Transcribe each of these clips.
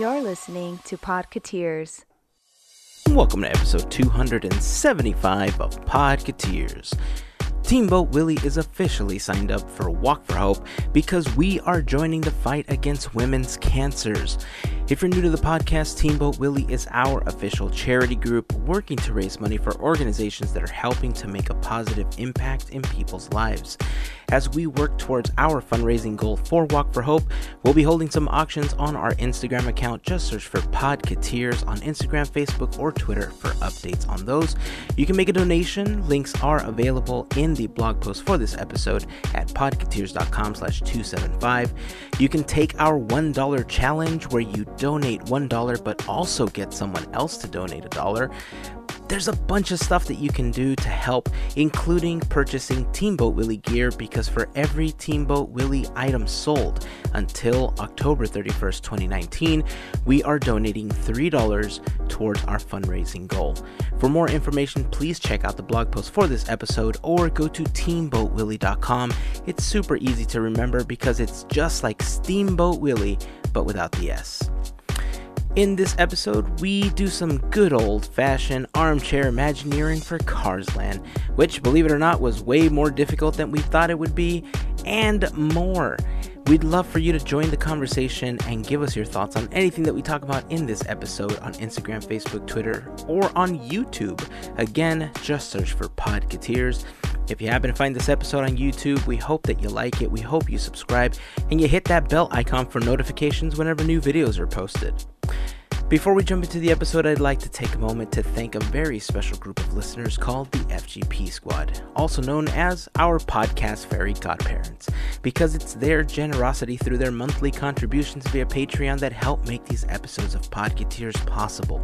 You're listening to Podcateers. Welcome to episode 275 of Podcateers. Teamboat Willie is officially signed up for Walk for Hope because we are joining the fight against women's cancers. If you're new to the podcast, Teamboat Willie is our official charity group working to raise money for organizations that are helping to make a positive impact in people's lives. As we work towards our fundraising goal for Walk for Hope, we'll be holding some auctions on our Instagram account. Just search for Podcateers on Instagram, Facebook, or Twitter for updates on those. You can make a donation. Links are available in the blog post for this episode at podcateers.com slash 275. You can take our $1 challenge where you donate $1 but also get someone else to donate a dollar. There's a bunch of stuff that you can do to help, including purchasing Teamboat Willie gear because for every Teamboat Willie item sold until October 31st, 2019, we are donating $3 towards our fundraising goal. For more information, please check out the blog post for this episode or go to teamboatwillie.com. It's super easy to remember because it's just like Steamboat Willie, but without the S. In this episode, we do some good old fashioned armchair Imagineering for Carsland, which, believe it or not, was way more difficult than we thought it would be, and more. We'd love for you to join the conversation and give us your thoughts on anything that we talk about in this episode on Instagram, Facebook, Twitter, or on YouTube. Again, just search for Podcateers. If you happen to find this episode on YouTube, we hope that you like it. We hope you subscribe and you hit that bell icon for notifications whenever new videos are posted. Before we jump into the episode, I'd like to take a moment to thank a very special group of listeners called the FGP Squad, also known as our podcast fairy godparents, because it's their generosity through their monthly contributions via Patreon that help make these episodes of Podcateers possible.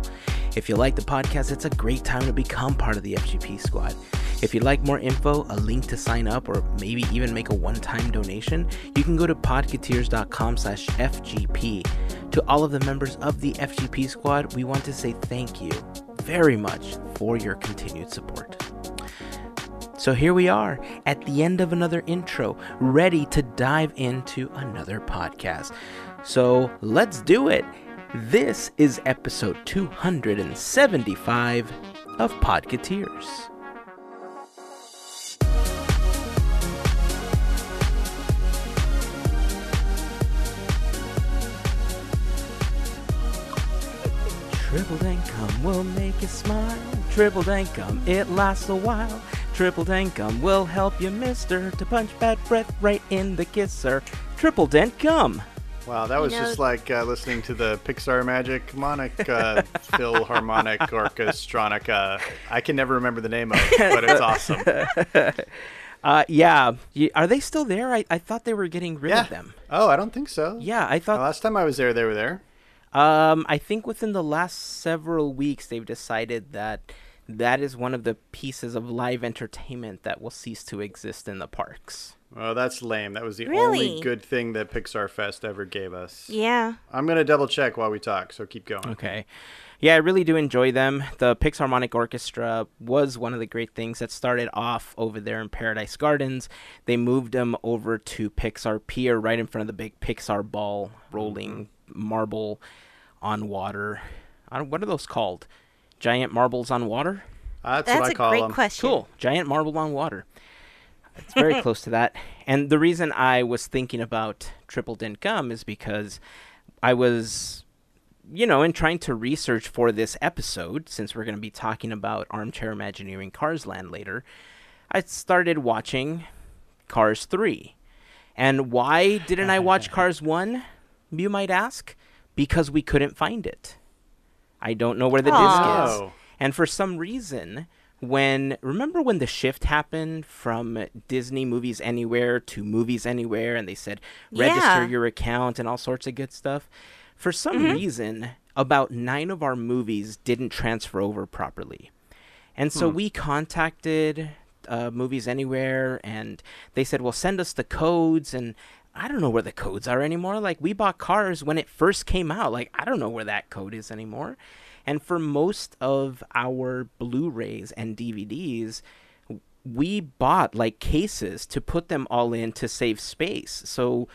If you like the podcast, it's a great time to become part of the FGP Squad. If you'd like more info, a link to sign up, or maybe even make a one-time donation, you can go to podcateers.com slash FGP. To all of the members of the FGP squad, we want to say thank you very much for your continued support. So here we are at the end of another intro, ready to dive into another podcast. So let's do it. This is episode 275 of Podcateers. Tripledent gum will make you smile. Tripledent gum, it lasts a while. Tripledent gum will help you, mister, to punch bad breath right in the kisser. Tripledent gum. Wow, that was know- just like uh, listening to the Pixar Magic Monic uh, Philharmonic Orchestronica. I can never remember the name of it, but it's awesome. Uh, yeah. Are they still there? I, I thought they were getting rid Yeah. of them. Oh, I don't think so. Yeah, I thought The thought. last time I was there, they were there. Um, I think within the last several weeks, they've decided that that is one of the pieces of live entertainment that will cease to exist in the parks. Oh, that's lame. That was the Really? only good thing that Pixar Fest ever gave us. Yeah. I'm gonna double check while we talk, so keep going. Okay. Yeah, I really do enjoy them. The Pixarmonic Orchestra was one of the great things that started off over there in Paradise Gardens. They moved them over to Pixar Pier right in front of the big Pixar ball rolling marble on water. I don't, what are those called? Giant marbles on water? Uh, that's, That's what I a call great them. question. Cool. Giant marble on water. It's very close to that. And the reason I was thinking about triple dent gum is because I was, you know, in trying to research for this episode, since we're going to be talking about Armchair Imagineering Cars Land later, I started watching Cars 3. And why didn't I watch Cars 1, you might ask? Because we couldn't find it. I don't know where the disc is. Oh. And for some reason, when remember when the shift happened from Disney Movies Anywhere to Movies Anywhere, and they said register Yeah. your account and all sorts of good stuff. For some reason, about nine of our movies didn't transfer over properly, and so we contacted uh, Movies Anywhere, and they said, "Well, send us the codes." And I don't know where the codes are anymore. Like we bought Cars when it first came out. Like I don't know where that code is anymore. And for most of our Blu-rays and DVDs, we bought like cases to put them all in to save space. So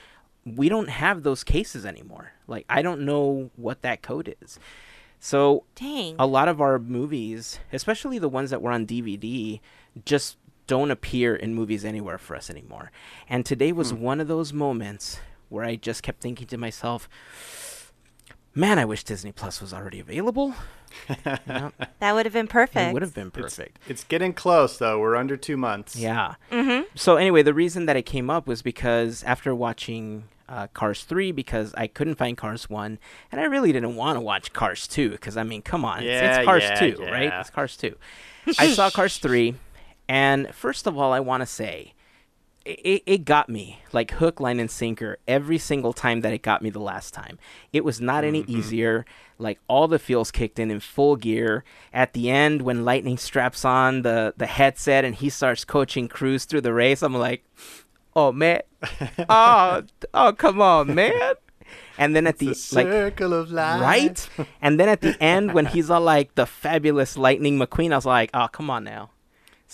we don't have those cases anymore. Like I don't know what that code is. So Dang. a lot of our movies, especially the ones that were on DVD, just don't appear in movies anywhere for us anymore. And today was one of those moments where I just kept thinking to myself, "Man, I wish Disney Plus was already available." Yep, That would have been perfect. it would have been perfect. It's, getting close though. We're under two months. Yeah. Mm-hmm. So anyway, the reason that it came up was because after watching uh, Cars 3, because I couldn't find Cars 1, and I really didn't want to watch Cars 2, because I mean, come on, it's, Yeah, it's Cars yeah, 2, right? It's Cars 2. I saw Cars 3, and first of all, I want to say, it, it got me like hook, line, and sinker every single time that it got me the last time. It was not any Mm-hmm. easier. Like all the feels kicked in in full gear. At the end, when Lightning straps on the, the headset and he starts coaching Cruz through the race, I'm like, oh man, oh, oh come on, man. And then at the The like circle of life. right, and then at the end when he's all like the fabulous Lightning McQueen, I was like, oh come on now,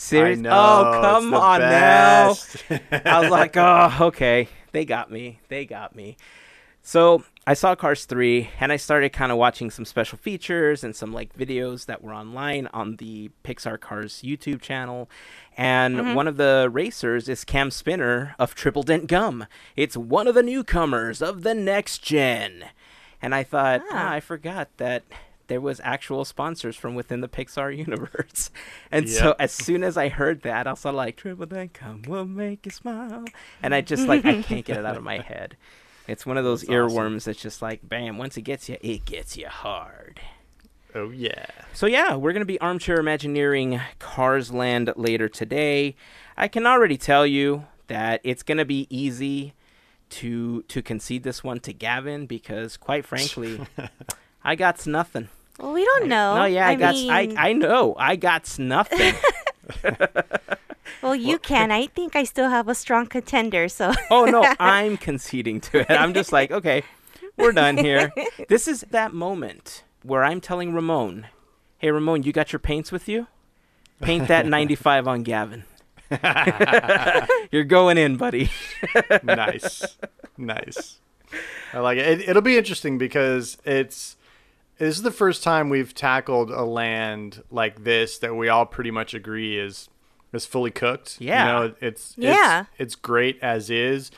serious? I know, oh come on now. I was like, oh, okay. They got me. They got me. So I saw Cars 3 and I started kind of watching some special features and some like videos that were online on the Pixar Cars YouTube channel. And one of the racers is Cam Spinner of Triple Dent Gum. It's one of the newcomers of the next gen. And I thought, Ah. ah, I forgot that there was actual sponsors from within the Pixar universe. And so as soon as I heard that, I was like, Triple Gum will make you smile. And I just like I can't get it out of my head. It's one of those That's awesome. earworms that's just like, bam, once it gets you, it gets you hard. oh yeah. So yeah, we're gonna be armchair imagineering Cars Land later today. I can already tell you that it's gonna be easy to to concede this one to Gavin because quite frankly, I got nothing. Well, we don't know. No, yeah, I, got. mean, I I know. I got nothing. well, you can. I think I still have a strong contender. So oh no, I'm conceding to it. I'm just like, okay, we're done here. This is that moment where I'm telling Ramon, "Hey, Ramon, you got your paints with you? Paint that 95 on Gavin. You're going in, buddy." nice, nice. I like it. it. It'll be interesting because it's this is the first time we've tackled a land like this that we all pretty much agree is is fully cooked. Yeah. you know, it's Yeah. it's, it's great as is.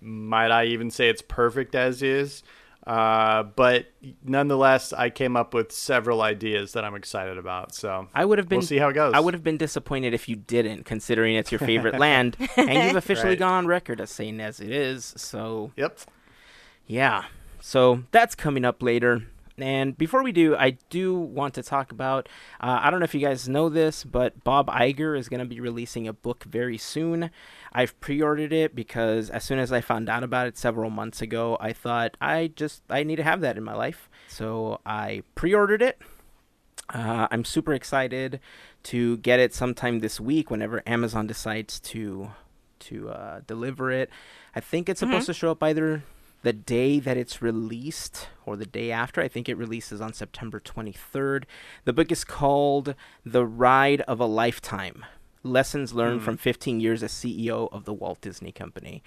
Might I even say it's perfect as is? Uh, but nonetheless, I came up with several ideas that I'm excited about. So I would have been. We'll see how it goes. I would have been disappointed if you didn't, considering it's your favorite land, and you've officially Right. gone on record as saying as it is. So Yep. Yeah. So that's coming up later. And before we do, I do want to talk about uh, I don't know if you guys know this, but Bob Iger is going to be releasing a book very soon. I've pre ordered it because as soon as I found out about it several months ago, I thought I just I need to have that in my life. So I pre ordered it. Uh, I'm super excited to get it sometime this week whenever Amazon decides to to uh, deliver it. I think it's supposed to show up either the day that it's released or the day after. I think it releases on September 23rd. The book is called The Ride of a Lifetime Lessons Learned from 15 Years as CEO of the Walt Disney Company.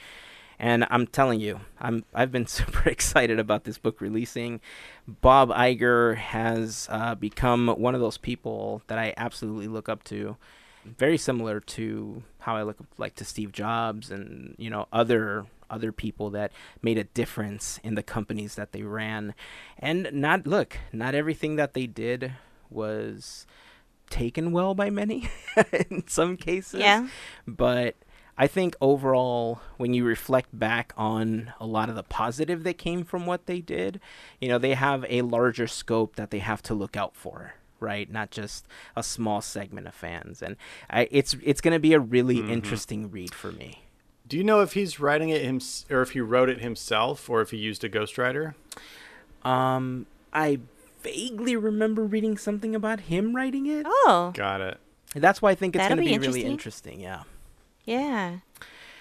And I'm telling you, I'm I've been super excited about this book releasing. Bob Iger has uh, become one of those people that I absolutely look up to. Very similar to how I look up, like to Steve Jobs and you know other other people that made a difference in the companies that they ran. And not look, not everything that they did was taken well by many in some cases. Yeah. But I think overall, when you reflect back on a lot of the positive that came from what they did, you know, they have a larger scope that they have to look out for, right? Not just a small segment of fans. And I, it's it's going to be a really mm-hmm. interesting read for me. Do you know if he's writing it him or if he wrote it himself or if he used a ghostwriter? Um, I vaguely remember reading something about him writing it. oh, Got it. That's why I think it's going to be be really interesting. interesting. Yeah. yeah.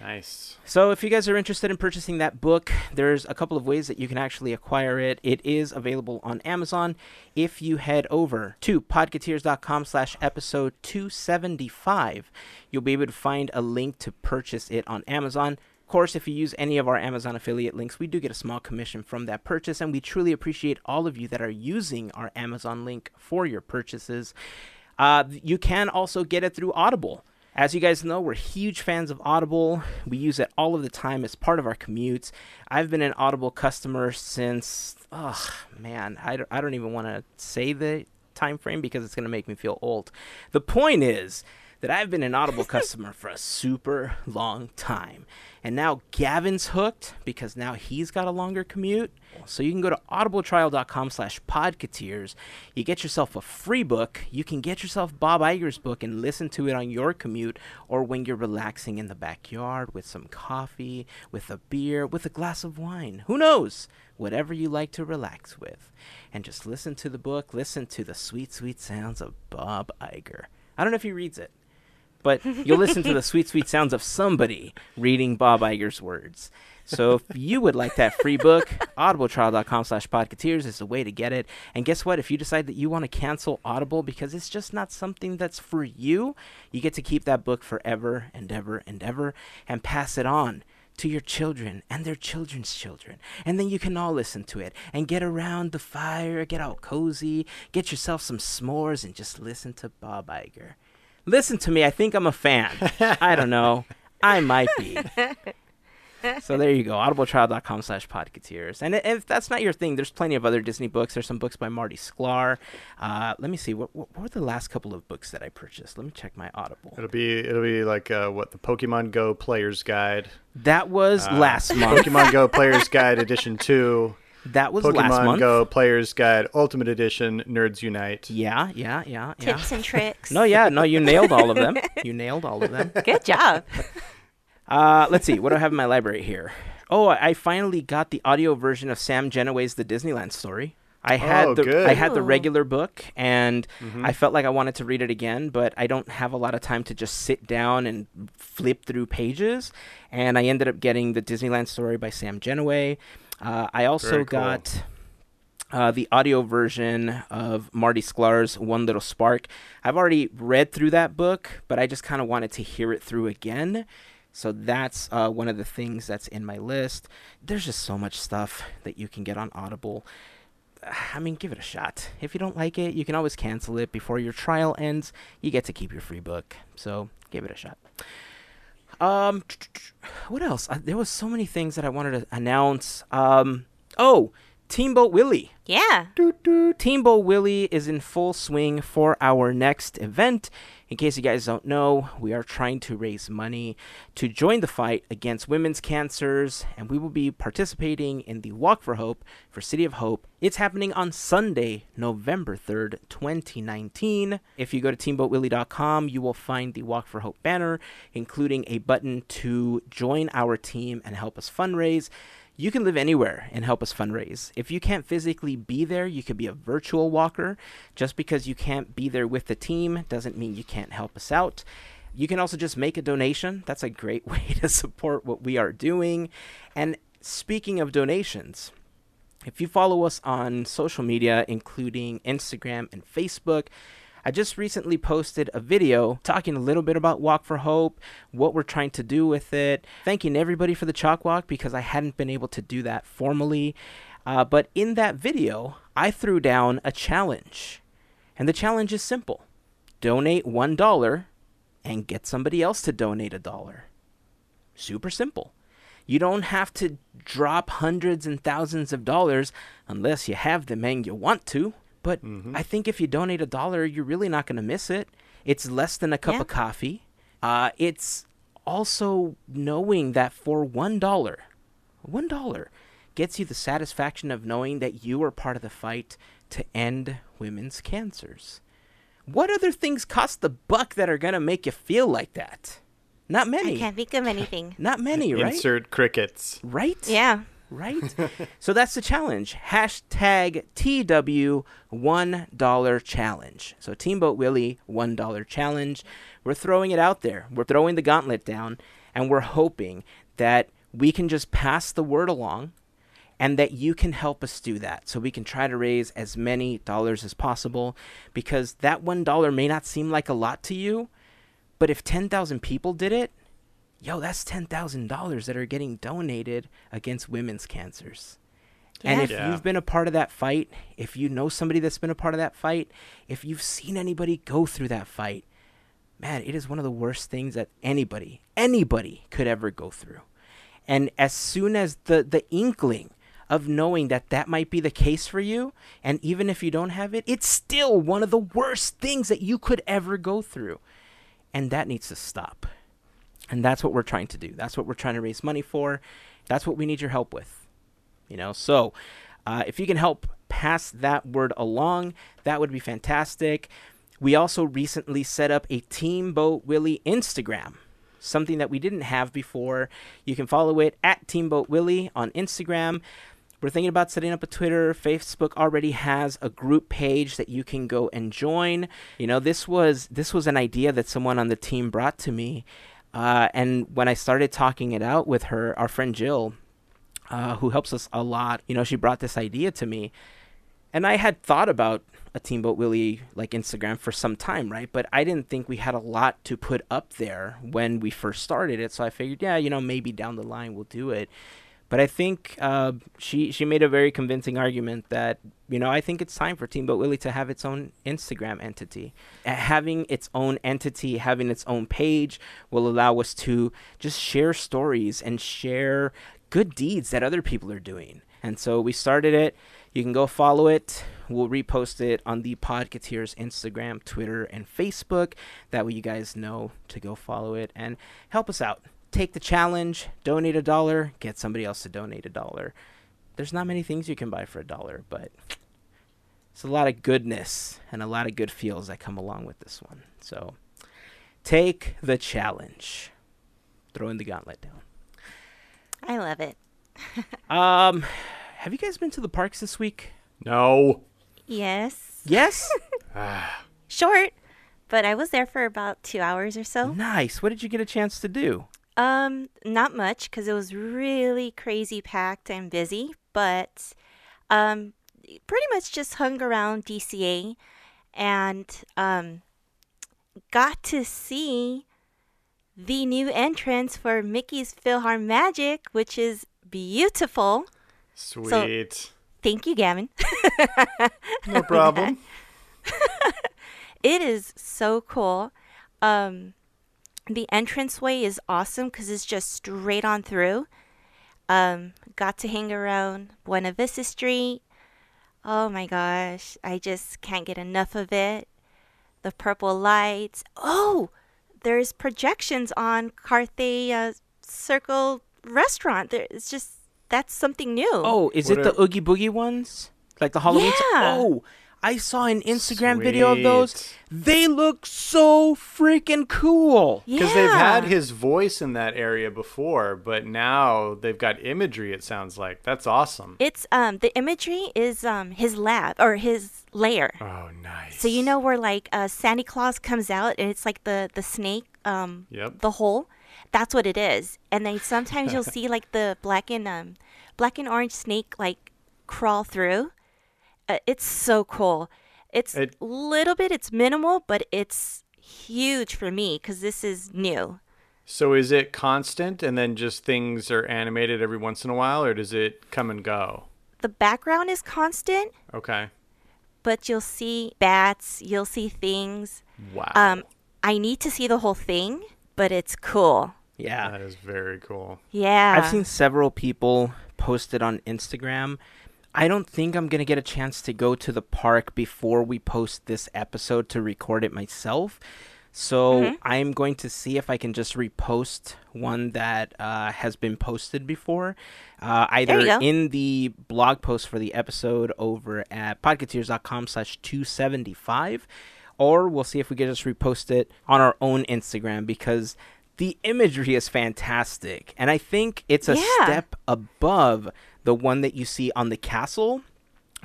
Nice. So, if you guys are interested in purchasing that book, there's a couple of ways that you can actually acquire it. It is available on Amazon. If you head over to podcateers.com slash episode 275, you'll be able to find a link to purchase it on Amazon. Of course, if you use any of our Amazon affiliate links, we do get a small commission from that purchase, and we truly appreciate all of you that are using our Amazon link for your purchases. Uh, you can also get it through Audible. As you guys know, we're huge fans of Audible. We use it all of the time as part of our commutes. I've been an Audible customer since, oh man, I don't, I don't even want to say the time frame because it's going to make me feel old. The point is that I've been an Audible customer for a super long time. And now Gavin's hooked because now he's got a longer commute. So you can go to audibletrial.com slash podcateers. You get yourself a free book. You can get yourself Bob Iger's book and listen to it on your commute or when you're relaxing in the backyard with some coffee, with a beer, with a glass of wine. Who knows? Whatever you like to relax with. And just listen to the book, listen to the sweet, sweet sounds of Bob Iger. I don't know if he reads it, but you'll listen to the sweet, sweet sounds of somebody reading Bob Iger's words. So if you would like that free book, audibletrial.com slash podcateers is the way to get it. And guess what? If you decide that you want to cancel Audible because it's just not something that's for you, you get to keep that book forever and ever and ever and pass it on to your children and their children's children. And then you can all listen to it and get around the fire, get all cozy, get yourself some s'mores, and just listen to Bob Iger. Listen to me. I think I'm a fan. I don't know. I might be. So there you go, audibletrial.com slash podcateers. And if that's not your thing, there's plenty of other Disney books. There's some books by Marty Sklar. Uh, let me see, what, what, were the last couple of books that I purchased? Let me check my Audible. It'll be it'll be like uh, what the Pokemon Go Player's Guide. That was uh, last month. Pokemon Go Player's Guide Edition Two. That was Pokemon last month. Go Player's Guide Ultimate Edition Nerds Unite. Yeah, yeah, yeah, yeah. Tips and tricks. No, yeah, no, you nailed all of them. You nailed all of them. Good job. Uh, let's see. What do I have in my library here? Oh, I finally got the audio version of Sam Gennawey's The Disneyland Story. I had Oh, the good. I had the regular book and Mhm. I felt like I wanted to read it again, but I don't have a lot of time to just sit down and flip through pages. And I ended up getting the Disneyland Story by Sam Gennawey. Uh, I also cool. got uh, the audio version of Marty Sklar's One Little Spark. I've already read through that book, but I just kind of wanted to hear it through again. So that's uh, one of the things that's in my list. There's just so much stuff that you can get on Audible. I mean, give it a shot. If you don't like it, you can always cancel it before your trial ends. You get to keep your free book. So give it a shot. Um, what else? Uh, there was so many things that I wanted to announce. Um, oh, Teamboat Willie. Yeah. Teamboat Willie is in full swing for our next event. In case you guys don't know, we are trying to raise money to join the fight against women's cancers, and we will be participating in the Walk for Hope for City of Hope. It's happening on Sunday, November 3rd, 2019. If you go to teamboatwillie.com, you will find the Walk for Hope banner, including a button to join our team and help us fundraise. You can live anywhere and help us fundraise. If you can't physically be there, you could be a virtual walker. Just because you can't be there with the team doesn't mean you can't help us out. You can also just make a donation. That's a great way to support what we are doing. And speaking of donations, if you follow us on social media, including Instagram and Facebook, I just recently posted a video talking a little bit about Walk for Hope, what we're trying to do with it, thanking everybody for the chalk walk because I hadn't been able to do that formally. Uh, but in that video, I threw down a challenge. And the challenge is simple donate $1 and get somebody else to donate a dollar. Super simple. You don't have to drop hundreds and thousands of dollars unless you have them and you want to. But I think if you donate a dollar, you're really not going to miss it. It's less than a cup Yeah. of coffee. Uh, it's also knowing that for one dollar, one dollar gets you the satisfaction of knowing that you are part of the fight to end women's cancers. What other things cost the buck that are going to make you feel like that? Not many. I can't think of anything. Not many, right? Insert crickets. Right? Yeah. Right? so that's the challenge. Hashtag TW $1 challenge. So Teamboat Willie $1 challenge. We're throwing it out there. We're throwing the gauntlet down and we're hoping that we can just pass the word along and that you can help us do that so we can try to raise as many dollars as possible because that $1 may not seem like a lot to you, but if 10,000 people did it, yo, that's $10,000 that are getting donated against women's cancers. And if Yeah. you've been a part of that fight, if you know somebody that's been a part of that fight, if you've seen anybody go through that fight, man, it is one of the worst things that anybody, anybody could ever go through. And as soon as the the inkling of knowing that that might be the case for you, and even if you don't have it, it's still one of the worst things that you could ever go through. And that needs to stop. And that's what we're trying to do. That's what we're trying to raise money for. That's what we need your help with. You know, so uh, if you can help pass that word along, that would be fantastic. We also recently set up a Team Boat Willie Instagram, something that we didn't have before. You can follow it at Team Boat Willie on Instagram. We're thinking about setting up a Twitter. Facebook already has a group page that you can go and join. You know, this was this was an idea that someone on the team brought to me, uh, and when I started talking it out with her, our friend Jill, uh, who helps us a lot, you know, she brought this idea to me, and I had thought about a Team Boat Willie like Instagram for some time, right? But I didn't think we had a lot to put up there when we first started it. So I figured, yeah, you know, maybe down the line we'll do it. But I think uh, she she made a very convincing argument that you know I think it's time for Team Teamboat Willie to have its own Instagram entity. Having its own entity, having its own page, will allow us to just share stories and share good deeds that other people are doing. And so we started it. You can go follow it. We'll repost it on the Podcateers Instagram, Twitter, and Facebook. That way you guys know to go follow it and help us out. Take the challenge, donate a dollar, get somebody else to donate a dollar. There's not many things you can buy for a dollar, but it's a lot of goodness and a lot of good feels that come along with this one. So take the challenge. Throwing the gauntlet down. I love it. Um, have you guys been to the parks this week? No. Yes. Yes. Short, but I was there for about two hours or so. nice. What did you get a chance to do? Um, not much because it was really crazy packed and busy, but um, pretty much just hung around DCA and um, got to see the new entrance for Mickey's PhilharMagic, which is beautiful. Sweet. Thank you, Gavin. no problem. It is so cool. Um, the entranceway is awesome because it's just straight on through. Um, got to hang around Buena Vista Street. Oh my gosh, I just can't get enough of it. The purple lights. Oh, there's projections on Carthay uh, Circle Restaurant. There, it's just that's something new. Oh, is What it the Oogie Boogie ones? Like the Halloween? s- Yeah. Oh, I saw an Instagram video of those. They look so freaking cool. yeah. Because they've had his voice in that area before, but now they've got imagery. It sounds like that's awesome. It's um the imagery is um his lab or his lair. Oh, nice. So you know where like uh, Santa Claus comes out and it's like the the snake, um, Yep. the hole. That's what it is. And then sometimes you'll see like the black and um, black and orange snake like crawl through. Uh, it's so cool. It's a It- little bit. It's minimal, but it's huge for me because this is new. So is it constant, and then just things are animated every once in a while, or does it come and go? The background is constant, Okay. but you'll see bats. You'll see things. Wow. Um, I need to see the whole thing, but it's cool. Yeah. that is very cool. Yeah. I've seen several people post it on Instagram. I don't think I'm going to get a chance to go to the park before we post this episode to record it myself. So I'm going to see if I can just repost one that uh, has been posted before, uh, either in the blog post for the episode over at podcateers.com slash 275, or we'll see if we can just repost it on our own Instagram because the imagery is fantastic. And I think it's a Yeah. step above the one that you see on the castle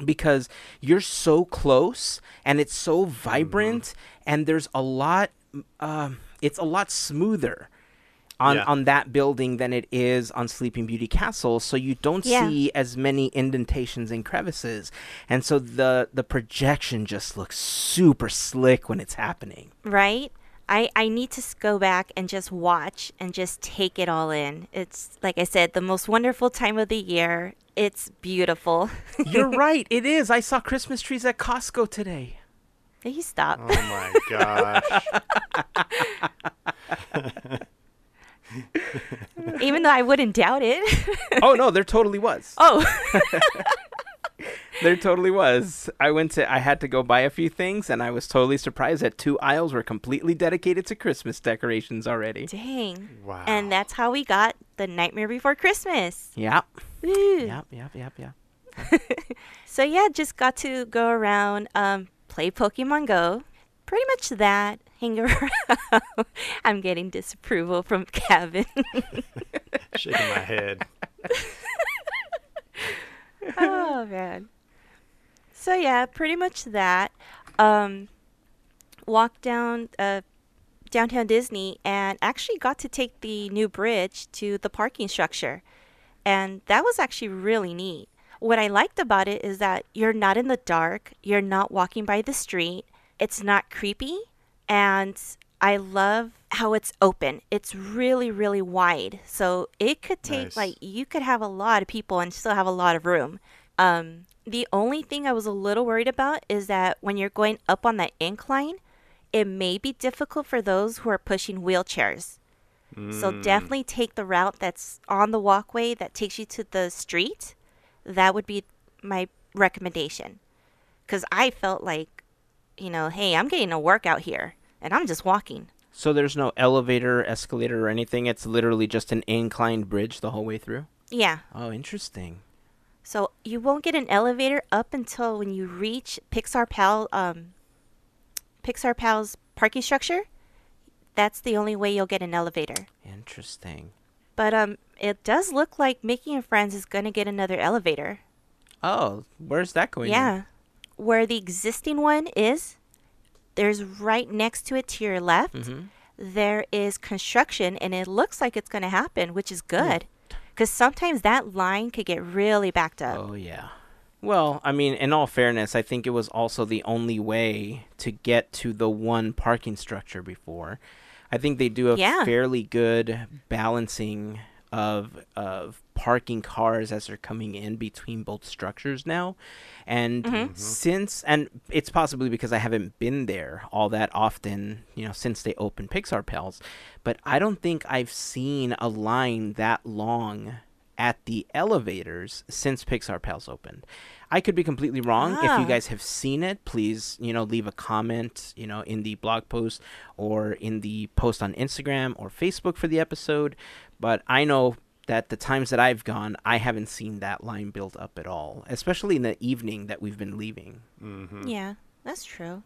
because you're so close and it's so vibrant and there's a lot um it's a lot smoother on Yeah. on that building than it is on Sleeping Beauty Castle so you don't Yeah. see as many indentations and crevices and so the the projection just looks super slick when it's happening right? I, I need to go back and just watch and just take it all in. It's, like I said, the most wonderful time of the year. It's beautiful. You're right. It is. I saw Christmas trees at Costco today. you stop. Oh my gosh. Even though I wouldn't doubt it. oh no, there totally was. oh, There totally was. I went to. I had to go buy a few things, and I was totally surprised that two aisles were completely dedicated to Christmas decorations already. dang. Wow. And that's how we got the Nightmare Before Christmas. Yep. Woo. Yep. Yep. Yep. Yep. So yeah, just got to go around, um, play Pokemon Go. Pretty much that. Hang around. I'm getting disapproval from Kevin. Shaking my head. Oh man. So yeah, pretty much that. Um, walked down uh, downtown Disney and actually got to take the new bridge to the parking structure, and that was actually really neat. What I liked about it is that you're not in the dark, you're not walking by the street, it's not creepy, and I love how it's open. It's really, really wide. So it could take Nice. like you could have a lot of people and still have a lot of room. Um, the only thing I was a little worried about is that when you're going up on that incline, it may be difficult for those who are pushing wheelchairs. So definitely take the route that's on the walkway that takes you to the street. That would be my recommendation. Because I felt like, you know, hey, I'm getting a workout here and I'm just walking. So there's no elevator, escalator, or anything. It's literally just an inclined bridge the whole way through. Yeah. Oh, interesting. So you won't get an elevator up until when you reach Pixar Pal um Pixar Pal's parking structure. That's the only way you'll get an elevator. Interesting. But um it does look like Mickey and Friends is going to get another elevator. Oh, where's that going? in? yeah. Where the existing one is, there's right next to it to your left. Mhm. There is construction and it looks like it's going to happen, which is good. Cuz sometimes that line could get really backed up. Oh yeah. Well, I mean, in all fairness, I think it was also the only way to get to the one parking structure before. I think they do a Yeah. fairly good balancing of of parking cars as they're coming in between both structures now. And since and it's possibly because I haven't been there all that often, you know, since they opened Pixar Pals, but I don't think I've seen a line that long at the elevators since Pixar Pals opened. I could be completely wrong. If Ah. you guys have seen it, please, you know, leave a comment, you know, in the blog post or in the post on Instagram or Facebook for the episode. But I know that the times that I've gone, I haven't seen that line build up at all, especially in the evening that we've been leaving. Mm-hmm. Yeah, that's true.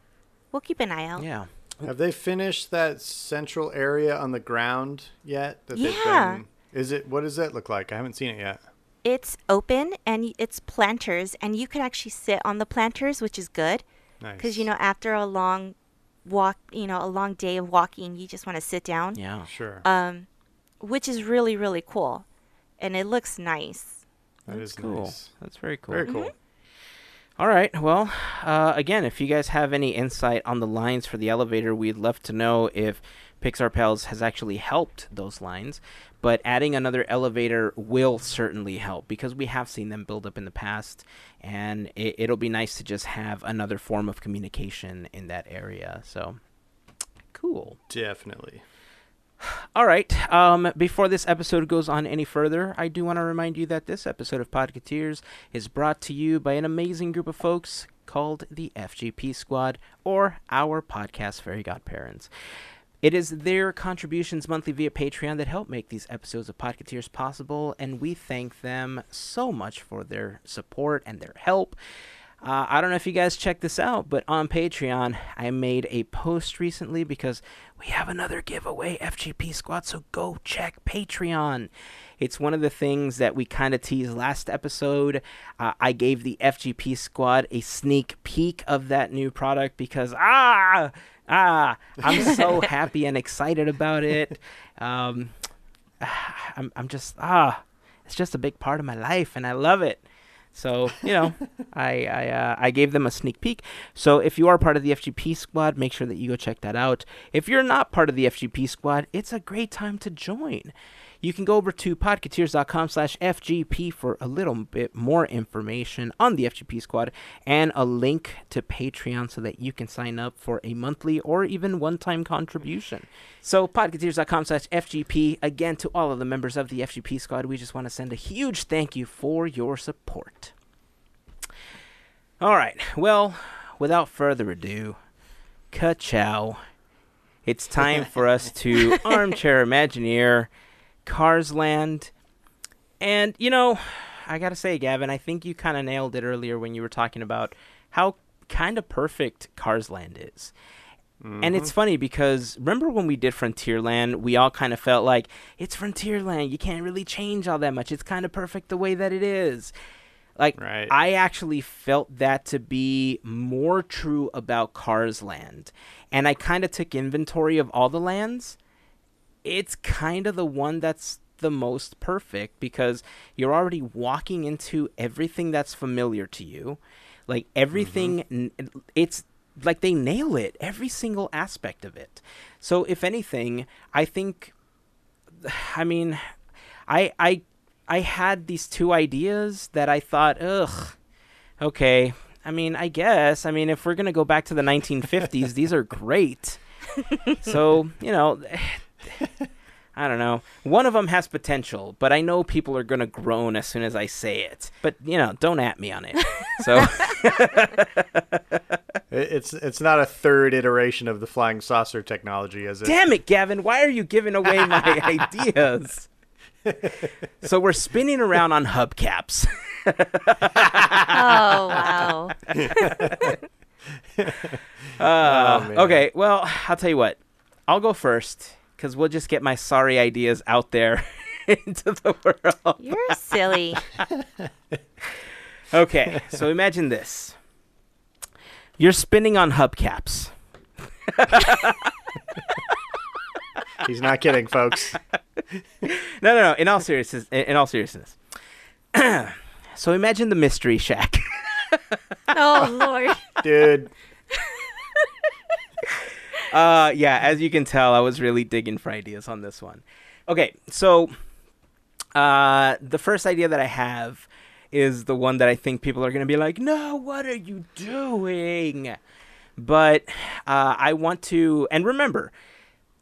We'll keep an eye out. Yeah. Have they finished that central area on the ground yet? That Yeah. been. Is it? What does that look like? I haven't seen it yet. It's open and it's planters, and you can actually sit on the planters, which is good Nice. because you know after a long walk, you know, a long day of walking, you just want to sit down. Yeah. Sure. Um, which is really really cool, and it looks nice. that That's is cool. nice. That's very cool. Very cool. All right. Well, uh, again, if you guys have any insight on the lines for the elevator, we'd love to know if Pixar Pals has actually helped those lines. But adding another elevator will certainly help because we have seen them build up in the past, and it, it'll be nice to just have another form of communication in that area. So, cool. Definitely. All right. Um, before this episode goes on any further, I do want to remind you that this episode of Podcateers is brought to you by an amazing group of folks called the FGP Squad, or our podcast fairy godparents. It is their contributions monthly via Patreon that help make these episodes of Podcateers possible, and we thank them so much for their support and their help. Uh, I don't know if you guys checked this out, but on Patreon, I made a post recently because we have another giveaway, FGP Squad, so go check Patreon. It's one of the things that we kind of teased last episode. Uh, I gave the FGP Squad a sneak peek of that new product because, ah, ah, I'm so happy and excited about it. Um, I'm, I'm just, ah, it's just a big part of my life and I love it. So you know, I I, uh, I gave them a sneak peek. So if you are part of the FGP squad, make sure that you go check that out. If you're not part of the FGP squad, it's a great time to join. You can go over to podcateers.com slash FGP for a little bit more information on the FGP squad and a link to Patreon so that you can sign up for a monthly or even one-time contribution. So podcateers.com slash FGP. Again, to all of the members of the FGP squad, we just want to send a huge thank you for your support. All right. Well, without further ado, ka-chow. It's time for us to armchair Imagineer Cars Land. And, you know, I got to say, Gavin, I think you kind of nailed it earlier when you were talking about how kind of perfect Cars Land is. And it's mm-hmm. funny because remember when we did Frontierland, we all kind of felt like it's Frontierland. You can't really change all that much. It's kind of perfect the way that it is. Like Right. I actually felt that to be more true about Cars Land. And I kind of took inventory of all the lands it's kind of the one that's the most perfect because you're already walking into everything that's familiar to you. Like everything, mm-hmm. n it's like they nail it, every single aspect of it. So, if anything, I think, I mean, I, I, I had these two ideas that I thought, ugh, okay. I mean, I guess. I mean, if we're gonna go back to the 1950s, these are great. So, you know, I don't know. One of them has potential, but I know people are going to groan as soon as I say it. But, you know, don't at me on it. So, It's it's not a third iteration of the flying saucer technology, is it? damn it, Gavin, why are you giving away my ideas? so, we're spinning around on hubcaps. Oh wow. Uh, man. okay, well, I'll tell you what. I'll go first because we'll just get my sorry ideas out there into the world. You're silly. Okay, so imagine this. You're spinning on hubcaps. He's not kidding, folks. No, no, no. In all seriousness, in in all seriousness. so imagine the mystery shack. Oh lord. Dude, uh, yeah, as you can tell, I was really digging for ideas on this one. Okay, so uh, the first idea that I have is the one that I think people are going to be like, "No, what are you doing?" But uh, I want to, and remember,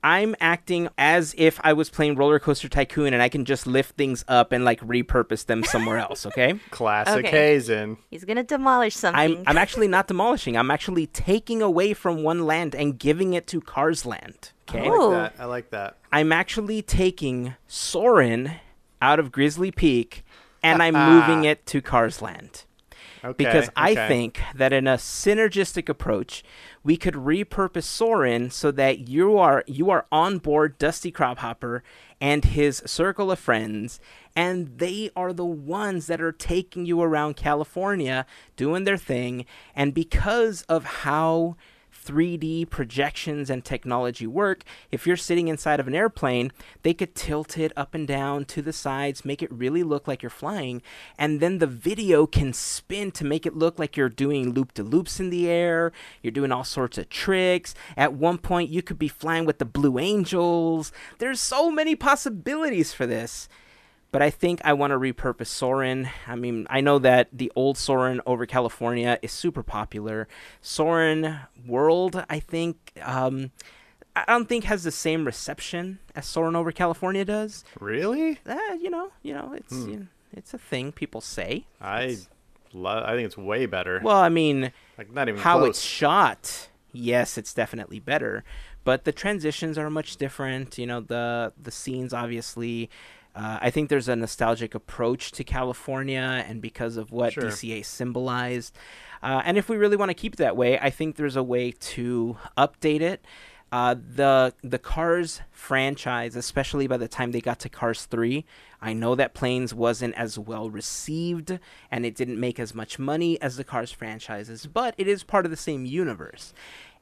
I'm acting as if I was playing Roller Coaster Tycoon, and I can just lift things up and like repurpose them somewhere else. Okay. classic Okay. Hazen. He's gonna demolish something. I'm I'm actually not demolishing. I'm actually taking away from one land and giving it to Cars Land. Okay. I like that. I like that. I'm actually taking Soarin' out of Grizzly Peak and I'm moving it to Cars Land. Okay. Because I okay. think that in a synergistic approach, we could repurpose Soarin' so that you are you are on board Dusty Crophopper and his circle of friends, and they are the ones that are taking you around California doing their thing. And because of how 3D projections and technology work, if you're sitting inside of an airplane, they could tilt it up and down to the sides, make it really look like you're flying, and then the video can spin to make it look like you're doing loop de loops in the air, you're doing all sorts of tricks. At one point, you could be flying with the Blue Angels. There's so many possibilities for this. But I think I want to repurpose Soarin'. I mean, I know that the old Soarin' over California is super popular. Soarin' World, I think, um, I don't think has the same reception as Soarin' over California does. Really? Uh, you know, you know, it's you know, it's a thing people say. I love. I think it's way better. Well, I mean, like not even how close. it's shot, yes, it's definitely better. But the transitions are much different. You know, the the scenes obviously. Uh, I think there's a nostalgic approach to California, and because of what Sure. DCA symbolized, uh, and if we really want to keep it that way, I think there's a way to update it. Uh, the the Cars franchise, especially by the time they got to Cars three, I know that Planes wasn't as well received and it didn't make as much money as the Cars franchises, but it is part of the same universe.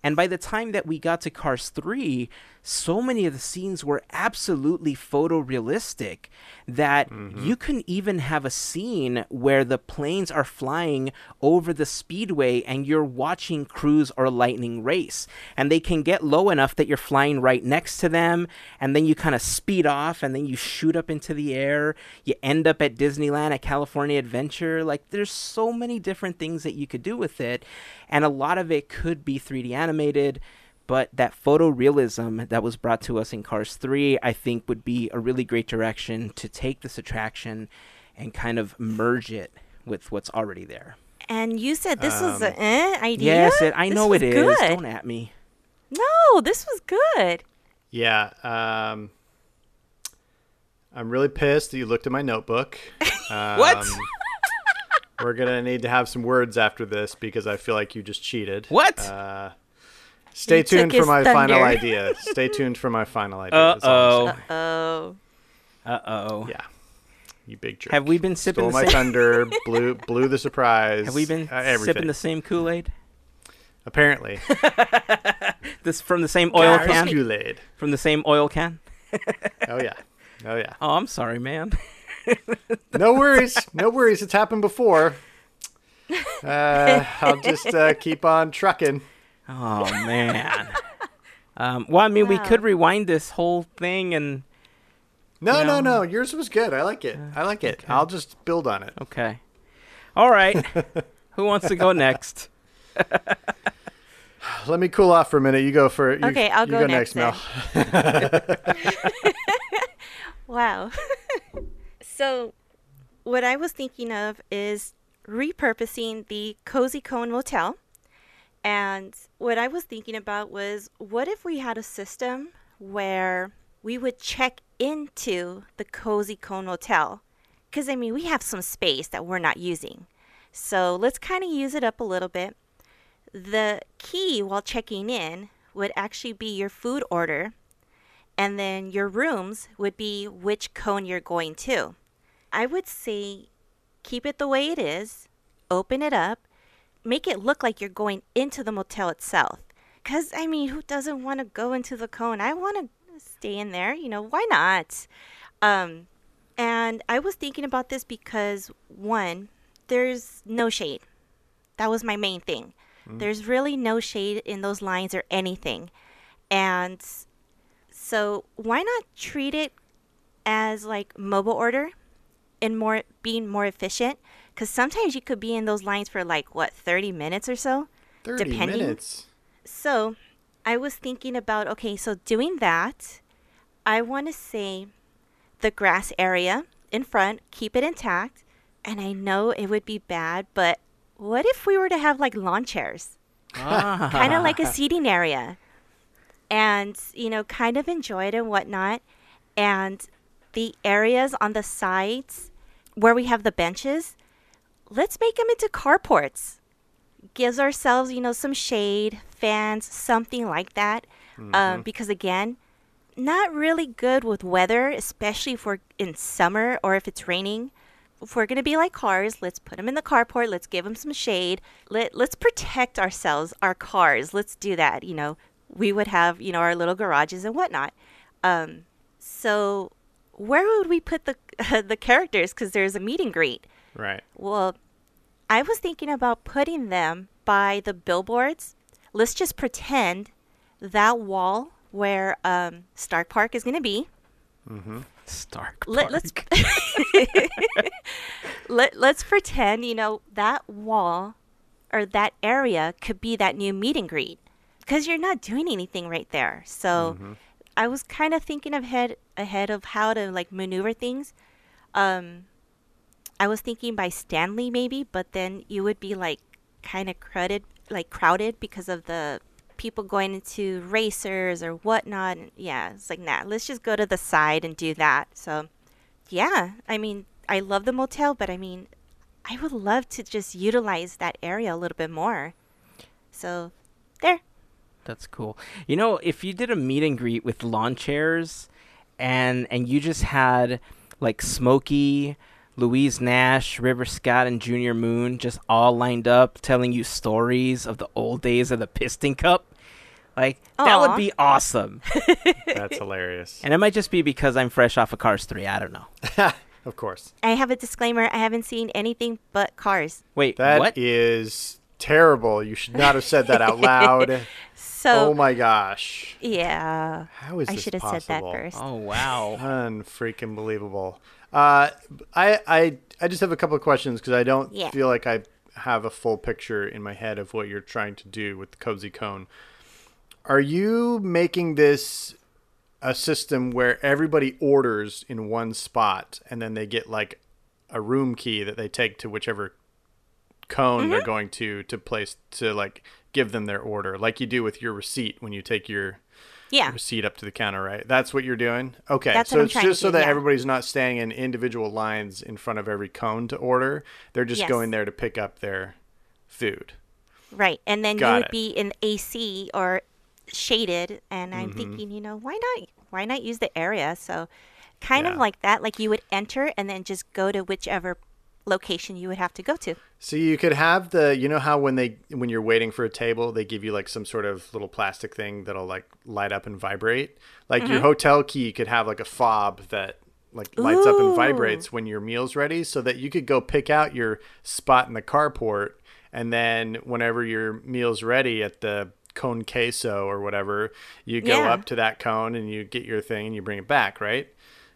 And by the time that we got to Cars 3, so many of the scenes were absolutely photorealistic that mm-hmm. you can even have a scene where the planes are flying over the speedway and you're watching Cruz or Lightning race. And they can get low enough that you're flying right next to them, and then you kind of speed off and then you shoot up into the air. You end up at Disneyland at California Adventure. Like, there's so many different things that you could do with it, and a lot of it could be 3D animated but that photorealism that was brought to us in Cars 3, I think, would be a really great direction to take this attraction and kind of merge it with what's already there. And you said this was Um, an eh idea. Yes, it, I This know it is. good. Don't at me. No, this was good. Yeah. Um, I'm really pissed that you looked at my notebook. Um, What? we're gonna need to have some words after this because I feel like you just cheated. What? Uh, stay You tuned for his my final idea. Stay tuned for my final idea. That's all I'm Uh-oh. saying. Oh. Uh oh. Yeah. You big jerk. Have we been sipping Stole the my same? thunder, blew blew the surprise. Have we been uh, sipping the same Kool Aid? Apparently, This from the same oil Cars can? Kool-Aid. From the same oil can? Oh yeah, oh yeah. Oh, I'm sorry, man. No worries, no worries. It's happened before. Uh, I'll just uh, keep on trucking. Oh man. Um, well, I mean, we could rewind this whole thing and No, No. no, no. Yours was good. I like it. I like it. I'll just build on it. okay. All right. Who wants to go next? Let me cool off for a minute. You go for. You, Okay, I'll you go go next Mel. Wow. so, what I was thinking of is repurposing the Cozy Cone Motel. And what I was thinking about was what if we had a system where we would check into the Cozy Cone Motel? Because, I mean, we have some space that we're not using. So, let's kind of use it up a little bit. The key while checking in would actually be your food order and then your rooms would be which cone you're going to. I would say keep it the way it is, open it up, make it look like you're going into the motel itself. Because, I mean, who doesn't want to go into the cone? I want to stay in there, you know, why not? Um, and I was thinking about this because, one, there's no shade. That was my main thing. There's really no shade in those lines or anything. And so why not treat it as like mobile order and more being more efficient? Because sometimes you could be in those lines for like what 30 minutes or so. Thirty Depending. minutes. So I was thinking about okay, so doing that, I want to say the grass area in front, keep it intact. And I know it would be bad, but what if we were to have like lawn chairs? Ah. kind of like a seating area and you know kind of enjoy it and whatnot and the areas on the sides where we have the benches let's make them into carports gives ourselves you know some shade fans something like that um, because again not really good with weather especially if we're in summer or if it's raining if we're going to be like cars, let's put them in the carport. Let's give them some shade. Let, let's protect ourselves, our cars. Let's do that. You know, we would have, you know, our little garages and whatnot. Um, so where would we put the, the characters? Because there's a meet and greet. Right. Well, I was thinking about putting them by the billboards. Let's just pretend that wall where um, Stark Park is going to be. Mm-hmm. Stark. Let, let's let, let's pretend you know that wall or that area could be that new meet and greet because you're not doing anything right there so i was kind of thinking ahead ahead of how to like maneuver things um i was thinking by stanley maybe but then you would be like kind of crowded like crowded because of the people going into racers or whatnot yeah it's like nah let's just go to the side and do that so yeah, I mean, I love the motel, but I mean, I would love to just utilize that area a little bit more. So, there. That's cool. You know, if you did a meet and greet with lawn chairs and and you just had like Smokey, Louise Nash, River Scott, and Junior Moon just all lined up telling you stories of the old days of the Piston Cup, Like that would be awesome. That's hilarious. and it might just be because I'm fresh off of Cars 3. I don't know. Of course. I have a disclaimer. I haven't seen anything but cars. Wait, That is what? terrible. You should not have said that out loud. So oh my gosh. yeah, How is I this should have said that possible? first. Oh wow. Unfreaking believable. Uh, I I I just have a couple of questions because I don't Yeah. feel like I have a full picture in my head of what you're trying to do with the cozy cone. Are you making this a system where everybody orders in one spot and then they get like a room key that they take to whichever cone they're going to to place to like give them their order like you do with your receipt when you take your Yeah, receipt up to the counter, right? That's what you're doing. Okay, That's so it's just so do, that yeah. everybody's not standing in individual lines in front of every cone to order. They're just Yes. going there to pick up their food. right. And then Got you would it. be in AC or shaded, and I'm Mm-hmm. thinking, you know, why not? Why not use the area? So, kind Yeah. of like that. Like you would enter and then just go to whichever location you would have to go to. So you could have the, you know how when they when you're waiting for a table, they give you like some sort of little plastic thing that'll like light up and vibrate. Like Mm-hmm. your hotel key could have like a fob that like lights up and vibrates when your meal's ready, so that you could go pick out your spot in the carport, and then whenever your meal's ready at the cone queso or whatever, you go Yeah. up to that cone and you get your thing and you bring it back, right?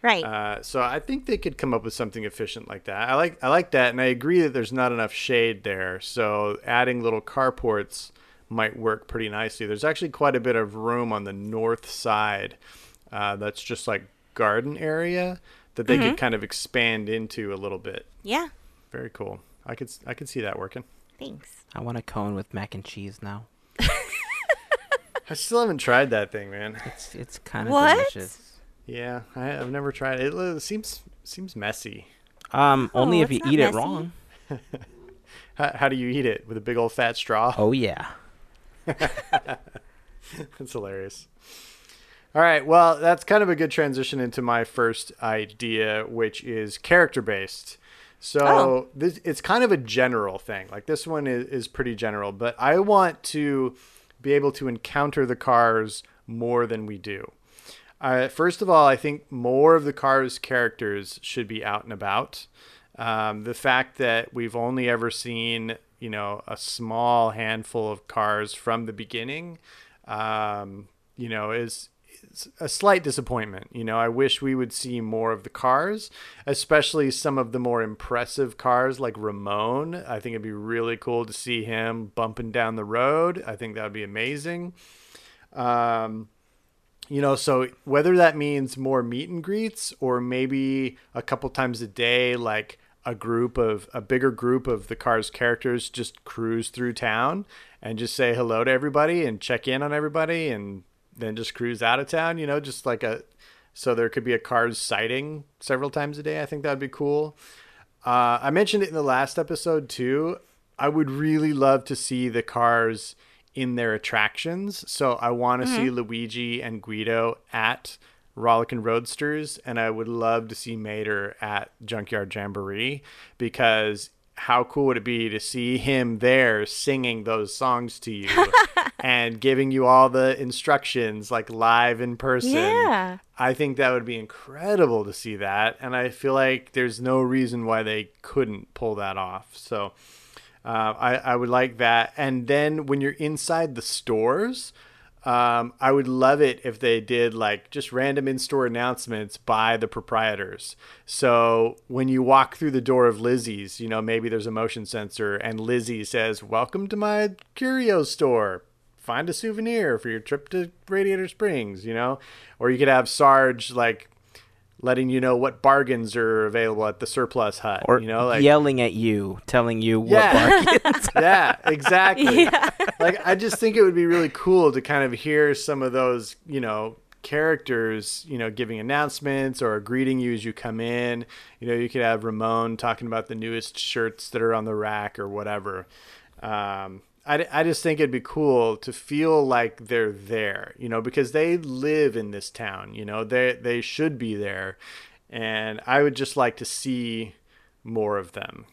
Right. Uh, so I think they could come up with something efficient like that. I like I like that, and I agree that there's not enough shade there. So adding little carports might work pretty nicely. There's actually quite a bit of room on the north side. Uh, that's just like garden area that they could kind of expand into a little bit. yeah. Very cool. I could I could see that working. Thanks. I want a cone with mac and cheese now. I still haven't tried that thing, man. It's it's kind of What? delicious. Yeah, I, I've never tried it. It seems seems messy. Um, only Oh, if you it's not eat it wrong. How, how do you eat it with a big old fat straw? Oh yeah. That's hilarious. All right, well, that's kind of a good transition into my first idea, which is character based. So Oh. this it's kind of a general thing. Like this one is, is pretty general, but I want to be able to encounter the cars more than we do. Uh, first of all, I think more of the cars' characters should be out and about. Um, the fact that we've only ever seen, you know, a small handful of cars from the beginning, um, you know, is, a slight disappointment. You know, I wish we would see more of the cars, especially some of the more impressive cars like Ramon. I think it'd be really cool to see him bumping down the road. I think that would be amazing. Um, you know so whether that means more meet and greets or maybe a couple times a day like a group of a bigger group of the car's characters just cruise through town and just say hello to everybody and check in on everybody and then just cruise out of town you know just like a so there could be a car's sighting several times a day i think that would be cool. Uh, i mentioned it in the last episode too. I would really love to see the cars in their attractions. So I want to see mm-hmm. Luigi and Guido at Rollickin' Roadsters, and I would love to see Mater at Junkyard Jamboree because how cool would it be to see him there singing those songs to you and giving you all the instructions like live in person? Yeah. I think that would be incredible to see that, and I feel like there's no reason why they couldn't pull that off. So uh, I, I would like that. And then when you're inside the stores, um, I would love it if they did like just random in store announcements by the proprietors. So when you walk through the door of Lizzie's, you know, maybe there's a motion sensor and Lizzie says, Welcome to my curio store. Find a souvenir for your trip to Radiator Springs, you know? Or you could have Sarge like letting you know what bargains are available at the surplus hut. Or you know, like yelling at you, telling you Yeah. what bargain. yeah, exactly. Like I just think it would be really cool to kind of hear some of those, you know, characters, you know, giving announcements or greeting you as you come in. You know, you could have Ramon talking about the newest shirts that are on the rack or whatever. Um, I, I just think it'd be cool to feel like they're there, you know, because they live in this town, you know, they they should be there, and I would just like to see more of them.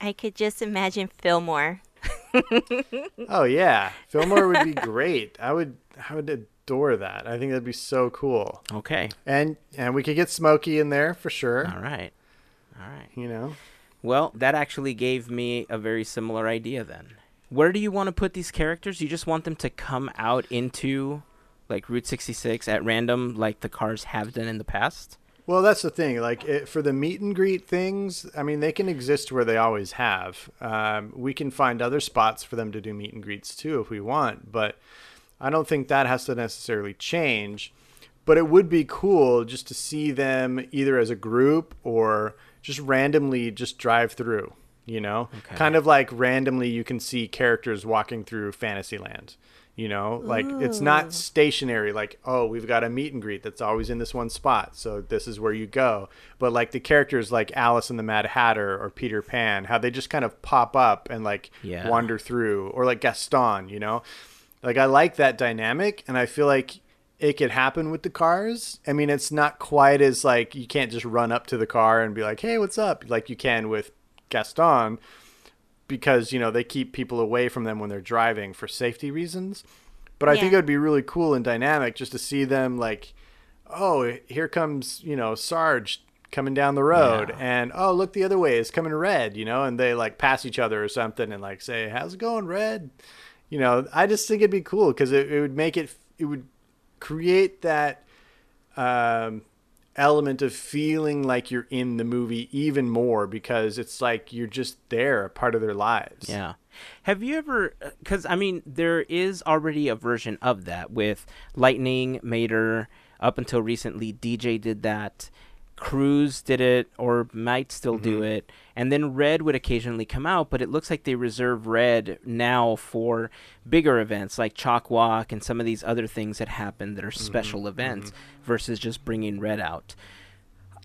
I could just imagine Fillmore oh yeah, Fillmore would be great. I would I would adore that. I think that'd be so cool. Okay. And and we could get Smokey in there for sure. All right. All right. You know. Well, that actually gave me a very similar idea then. Where do you want to put these characters? You just want them to come out into like Route 66 at random like the cars have done in the past? Well, that's the thing. Like it, for the meet and greet things, I mean, they can exist where they always have. Um, we can find other spots for them to do meet and greets too if we want, but I don't think that has to necessarily change. But it would be cool just to see them either as a group or just randomly just drive through. You know, Okay. kind of like randomly you can see characters walking through Fantasyland. You know, like it's not stationary. Like, oh, we've got a meet and greet that's always in this one spot, so this is where you go. But like the characters, like Alice and the Mad Hatter or Peter Pan, how they just kind of pop up and like Yeah. wander through, or like Gaston. You know, like I like that dynamic, and I feel like it could happen with the cars. I mean, it's not quite as like you can't just run up to the car and be like, "Hey, what's up?" like you can with Gaston because you know they keep people away from them when they're driving for safety reasons. But I think it would be really cool and dynamic just to see them like, oh, here comes you know Sarge coming down the road, Yeah. and oh look the other way is coming Red, you know, and they like pass each other or something and like say, how's it going, Red? You know, I just think it'd be cool because it, it would make it it would create that um, element of feeling like you're in the movie even more because it's like you're just there, a part of their lives. Yeah. Have you ever? Uh, because I mean, there is already a version of that with Lightning, Mater. Up until recently, DJ did that. Cruz did it, or might still do mm-hmm. it, and then Red would occasionally come out. But it looks like they reserve Red now for bigger events like Chalk Walk and some of these other things that happen that are mm-hmm. special mm-hmm. events versus just bringing Red out.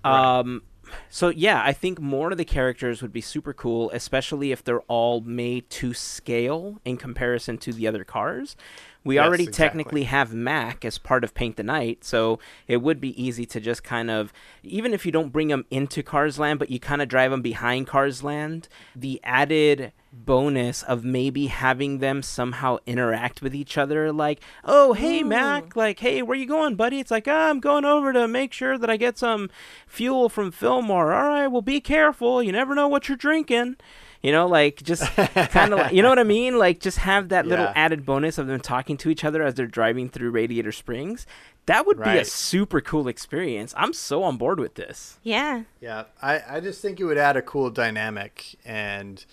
Um, so yeah, I think more of the characters would be super cool, especially if they're all made to scale in comparison to the other cars. We Yes, already exactly. technically have Mac as part of Paint the Night, so it would be easy to just kind of, even if you don't bring them into Cars Land, but you kind of drive them behind Cars Land, the added bonus of maybe having them somehow interact with each other, like, oh, hey, Mac, like, hey, where you going, buddy? It's like, ah, I'm going over to make sure that I get some fuel from Fillmore. All right, well, be careful. You never know what you're drinking. You know, like just kind of, like, you know what I mean? Like just have that little Yeah. added bonus of them talking to each other as they're driving through Radiator Springs. That would be a super cool experience. I'm so on board with this. Yeah. Yeah, I, I just think it would add a cool dynamic and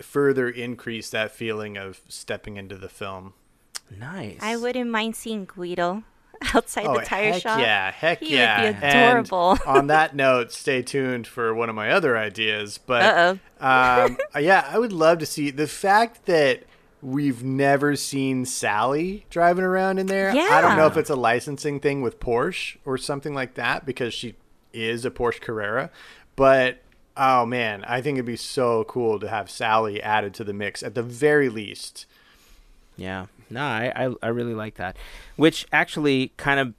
further increase that feeling of stepping into the film. Nice. I wouldn't mind seeing Guido outside the tire Oh, heck shop. yeah, heck yeah. He would be yeah. And adorable. on that note, stay tuned for one of my other ideas. But um, yeah, I would love to see the fact that we've never seen Sally driving around in there. Yeah. I don't know if it's a licensing thing with Porsche or something like that because she is a Porsche Carrera, but. Oh man, I think it'd be so cool to have Sally added to the mix at the very least. Yeah. No, I, I, I really like that. Which actually kind of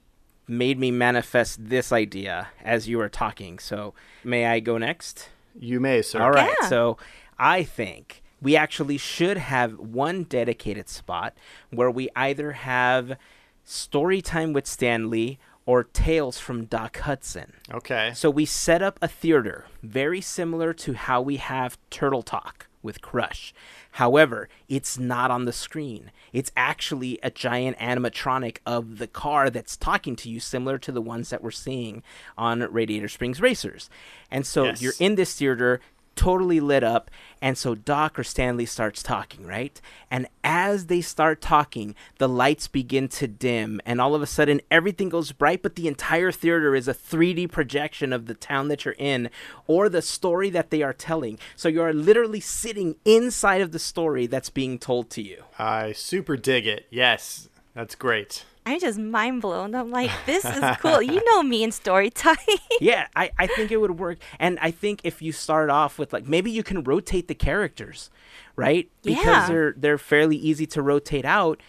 made me manifest this idea as you were talking. So may I go next? You may, sir. All right. Yeah. So I think we actually should have one dedicated spot where we either have story time with Stanley or tales from Doc Hudson. Okay. So we set up a theater very similar to how we have Turtle Talk with Crush. However, it's not on the screen. It's actually a giant animatronic of the car that's talking to you, similar to the ones that we're seeing on Radiator Springs Racers. And so Yes. you're in this theater, totally lit up, and so Doc or Stanley starts talking, right? And as they start talking, the lights begin to dim, and all of a sudden everything goes bright, but the entire theater is a 3D projection of the town that you're in or the story that they are telling. So you're literally sitting inside of the story that's being told to you. I super dig it. Yes, that's great. I'm just mind blown. I'm like, this is cool. You know me in story time. yeah, I, I think it would work. And I think if you start off with like maybe you can rotate the characters, right? Because Yeah. they're they're fairly easy to rotate out.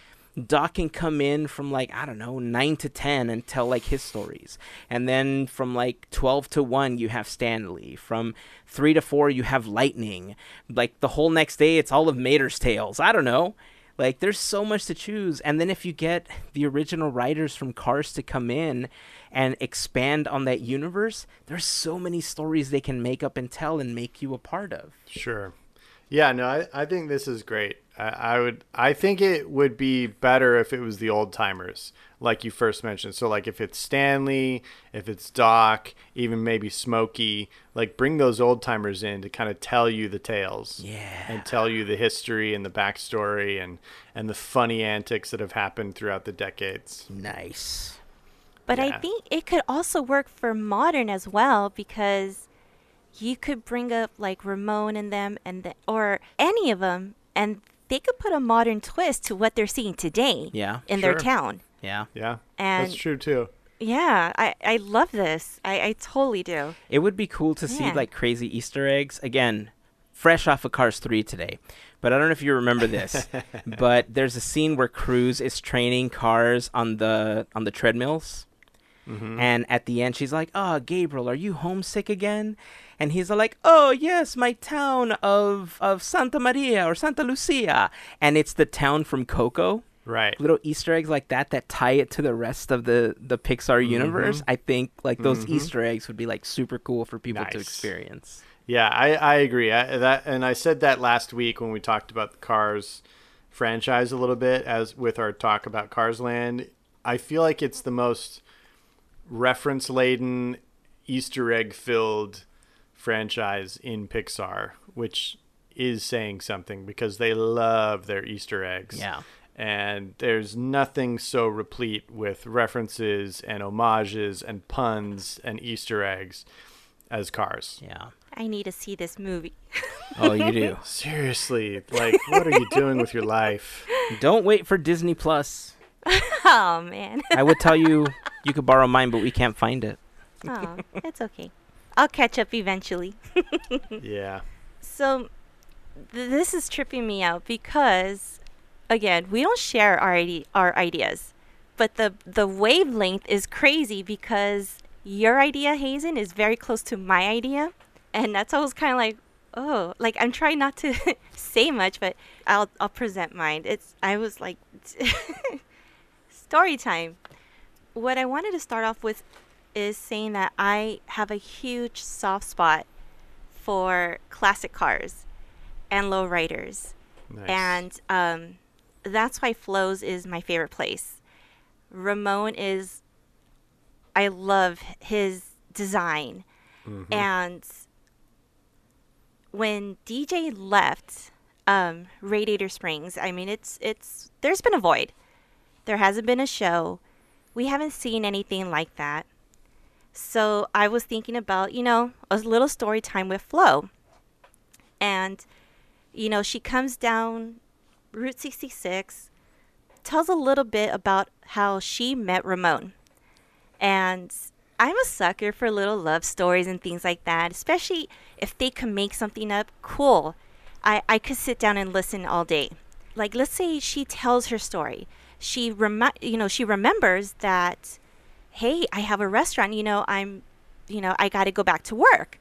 Doc can come in from like I don't know nine to ten and tell like his stories, and then from like twelve to one you have Stanley. From three to four you have Lightning. Like the whole next day it's all of Mater's tales. I don't know. Like there's so much to choose, and then if you get the original writers from Cars to come in and expand on that universe, there's so many stories they can make up and tell and make you a part of. Sure. Yeah, no, I, I think this is great. I, I would I think it would be better if it was the old timers, like you first mentioned. So like if it's Stanley, if it's Doc, even maybe Smokey, like bring those old timers in to kind of tell you the tales. Yeah. And tell you the history and the backstory and and the funny antics that have happened throughout the decades. Nice. But I think it could also work for modern as well because you could bring up like Ramon and them and the, or any of them and they could put a modern twist to what they're seeing today Yeah. in their town. Yeah. Yeah. And- that's true too. Yeah, I, I love this. I, I totally do. It would be cool to see Yeah. like crazy Easter eggs again, fresh off of Cars 3 today. But I don't know if you remember this, but there's a scene where Cruz is training cars on the on the treadmills. Mm-hmm. And at the end, she's like, "Oh, Gabriel, are you homesick again?" And he's like, "Oh, yes, my town of of Santa Maria or Santa Lucia." And it's the town from Coco. Right. Little Easter eggs like that that tie it to the rest of the the Pixar mm-hmm. universe. I think like those mm-hmm. Easter eggs would be like super cool for people to experience. Yeah, I, I agree. I, that and I said that last week when we talked about the Cars franchise a little bit as with our talk about Cars Land. I feel like it's the most reference laden, Easter egg filled franchise in Pixar, which is saying something because they love their Easter eggs. Yeah. And there's nothing so replete with references and homages and puns and Easter eggs as Cars. Yeah. I need to see this movie. Oh, you do. Seriously, like, what are you doing with your life? Don't wait for Disney Plus. oh man. I would tell you you could borrow mine, but we can't find it. oh, it's okay. I'll catch up eventually. Yeah. So th- this is tripping me out because again, we don't share our ide- our ideas. But the the wavelength is crazy because your idea, Hazen, is very close to my idea. And that's always kind of like, oh, like I'm trying not to say much, but I'll I'll present mine. It's I was like story time. What I wanted to start off with is saying that I have a huge soft spot for classic cars and lowriders. Nice. And um, that's why Flo's is my favorite place. Ramon is, I love his design. And when DJ left um, Radiator Springs, I mean, it's, it's, there's been a void. There hasn't been a show. We haven't seen anything like that. So I was thinking about, you know, a little story time with Flo. And, you know, she comes down Route 66, tells a little bit about how she met Ramon. And I'm a sucker for little love stories and things like that, especially if they can make something up cool. I, I could sit down and listen all day. Like let's say she tells her story. She remi- you know, she remembers that hey, I have a restaurant, you know, I'm you know, I got to go back to work.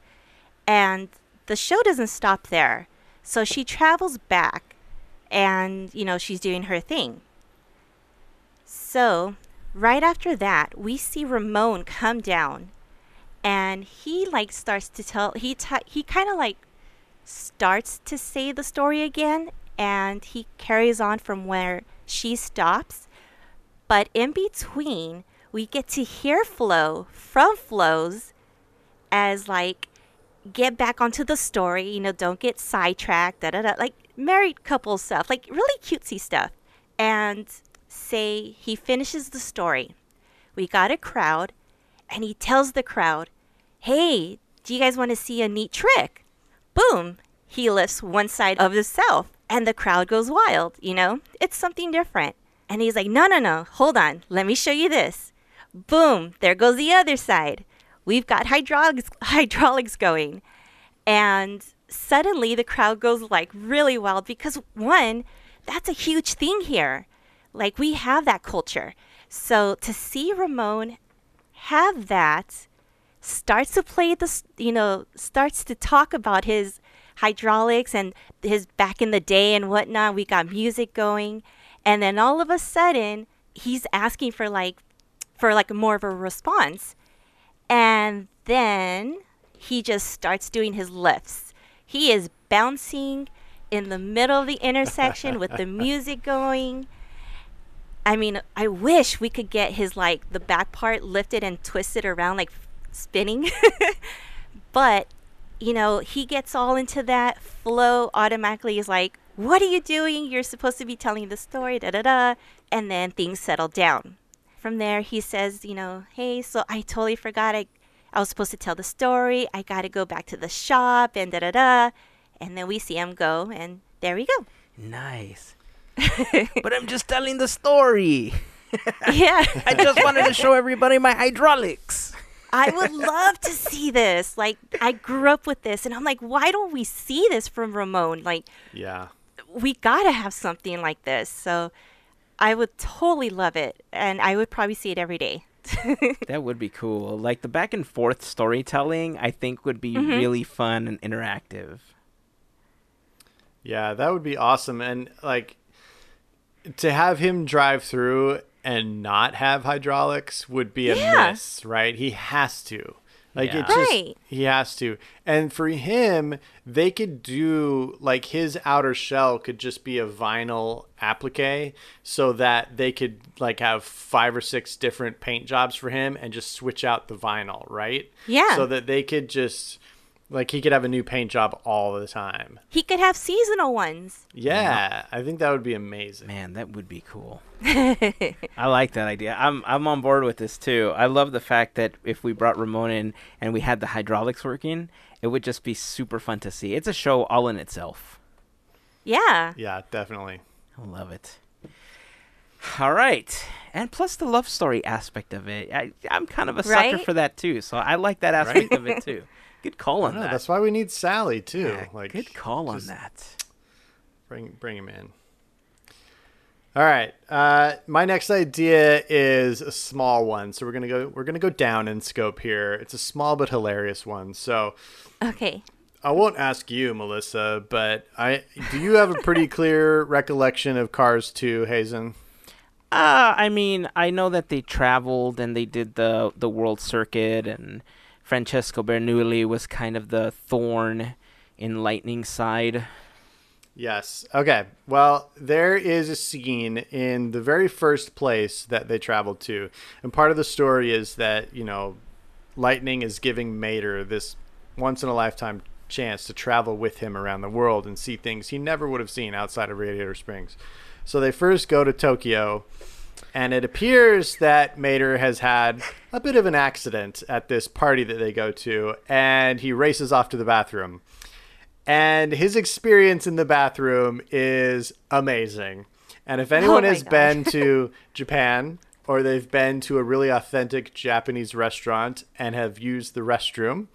And the show doesn't stop there. So she travels back and, you know, she's doing her thing. So, right after that, we see Ramon come down and he like starts to tell he t- he kind of like starts to say the story again and he carries on from where she stops. But in between, we get to hear Flo from Flo's as like get back onto the story, you know, don't get sidetracked, da da da, like married couple stuff, like really cutesy stuff. And say he finishes the story. We got a crowd, and he tells the crowd, Hey, do you guys want to see a neat trick? Boom! He lifts one side of himself, and the crowd goes wild, you know? It's something different. And he's like, No, no, no, hold on, let me show you this. Boom! There goes the other side. We've got hydraulics, hydraulics going. And suddenly the crowd goes like really wild because one, that's a huge thing here. Like we have that culture. So to see Ramon have that starts to play the you know starts to talk about his hydraulics and his back in the day and whatnot we got music going and then all of a sudden he's asking for like for like more of a response and then he just starts doing his lifts he is bouncing in the middle of the intersection with the music going I mean, I wish we could get his like the back part lifted and twisted around like spinning. but, you know, he gets all into that flow automatically is like, "What are you doing? You're supposed to be telling the story, da da da." And then things settle down. From there, he says, you know, "Hey, so I totally forgot I I was supposed to tell the story. I got to go back to the shop and da da da." And then we see him go and there we go. Nice. but I'm just telling the story. yeah. I just wanted to show everybody my hydraulics. I would love to see this. Like, I grew up with this, and I'm like, why don't we see this from Ramon? Like, Yeah. we gotta have something like this. So, I would totally love it, and I would probably see it every day. That would be cool. Like the back and forth storytelling, I think would be mm-hmm. really fun and interactive. Yeah, that would be awesome. And like to have him drive through and not have hydraulics would be a Yeah. miss, right? He has to. Like Yeah. it just Right. he has to. And for him, they could do like his outer shell could just be a vinyl applique so that they could like have five or six different paint jobs for him and just switch out the vinyl, right? Yeah. So that they could just like he could have a new paint job all the time. he could have seasonal ones. Yeah, I think that would be amazing. Man, that would be cool. I like that idea. I'm I'm on board with this too. I love the fact that if we brought Ramon in and we had the hydraulics working, it would just be super fun to see. It's a show all in itself. Yeah. Yeah, definitely. I love it. All right. And plus the love story aspect of it. I, I'm kind of a sucker Right? for that too. So I like that aspect of it too. Good call on No, that. that's why we need Sally too. Yeah, like good call on that. Bring bring him in. All right. Uh, my next idea is a small one. So we're gonna go we're gonna go down in scope here. It's a small but hilarious one. So Okay. I won't ask you, Melissa, but I do you have a pretty clear recollection of Cars 2, Hazen? Uh, I mean, I know that they traveled and they did the the world circuit, and Francesco Bernoulli was kind of the thorn in Lightning's side. Yes. Okay. Well, there is a scene in the very first place that they traveled to. And part of the story is that, you know, Lightning is giving Mater this once in a lifetime chance to travel with him around the world and see things he never would have seen outside of Radiator Springs. So they first go to Tokyo, and it appears that Mater has had a bit of an accident at this party that they go to, and he races off to the bathroom and his experience in the bathroom is amazing. And if oh anyone my has God. been to Japan or they've been to a really authentic Japanese restaurant and have used the restroom,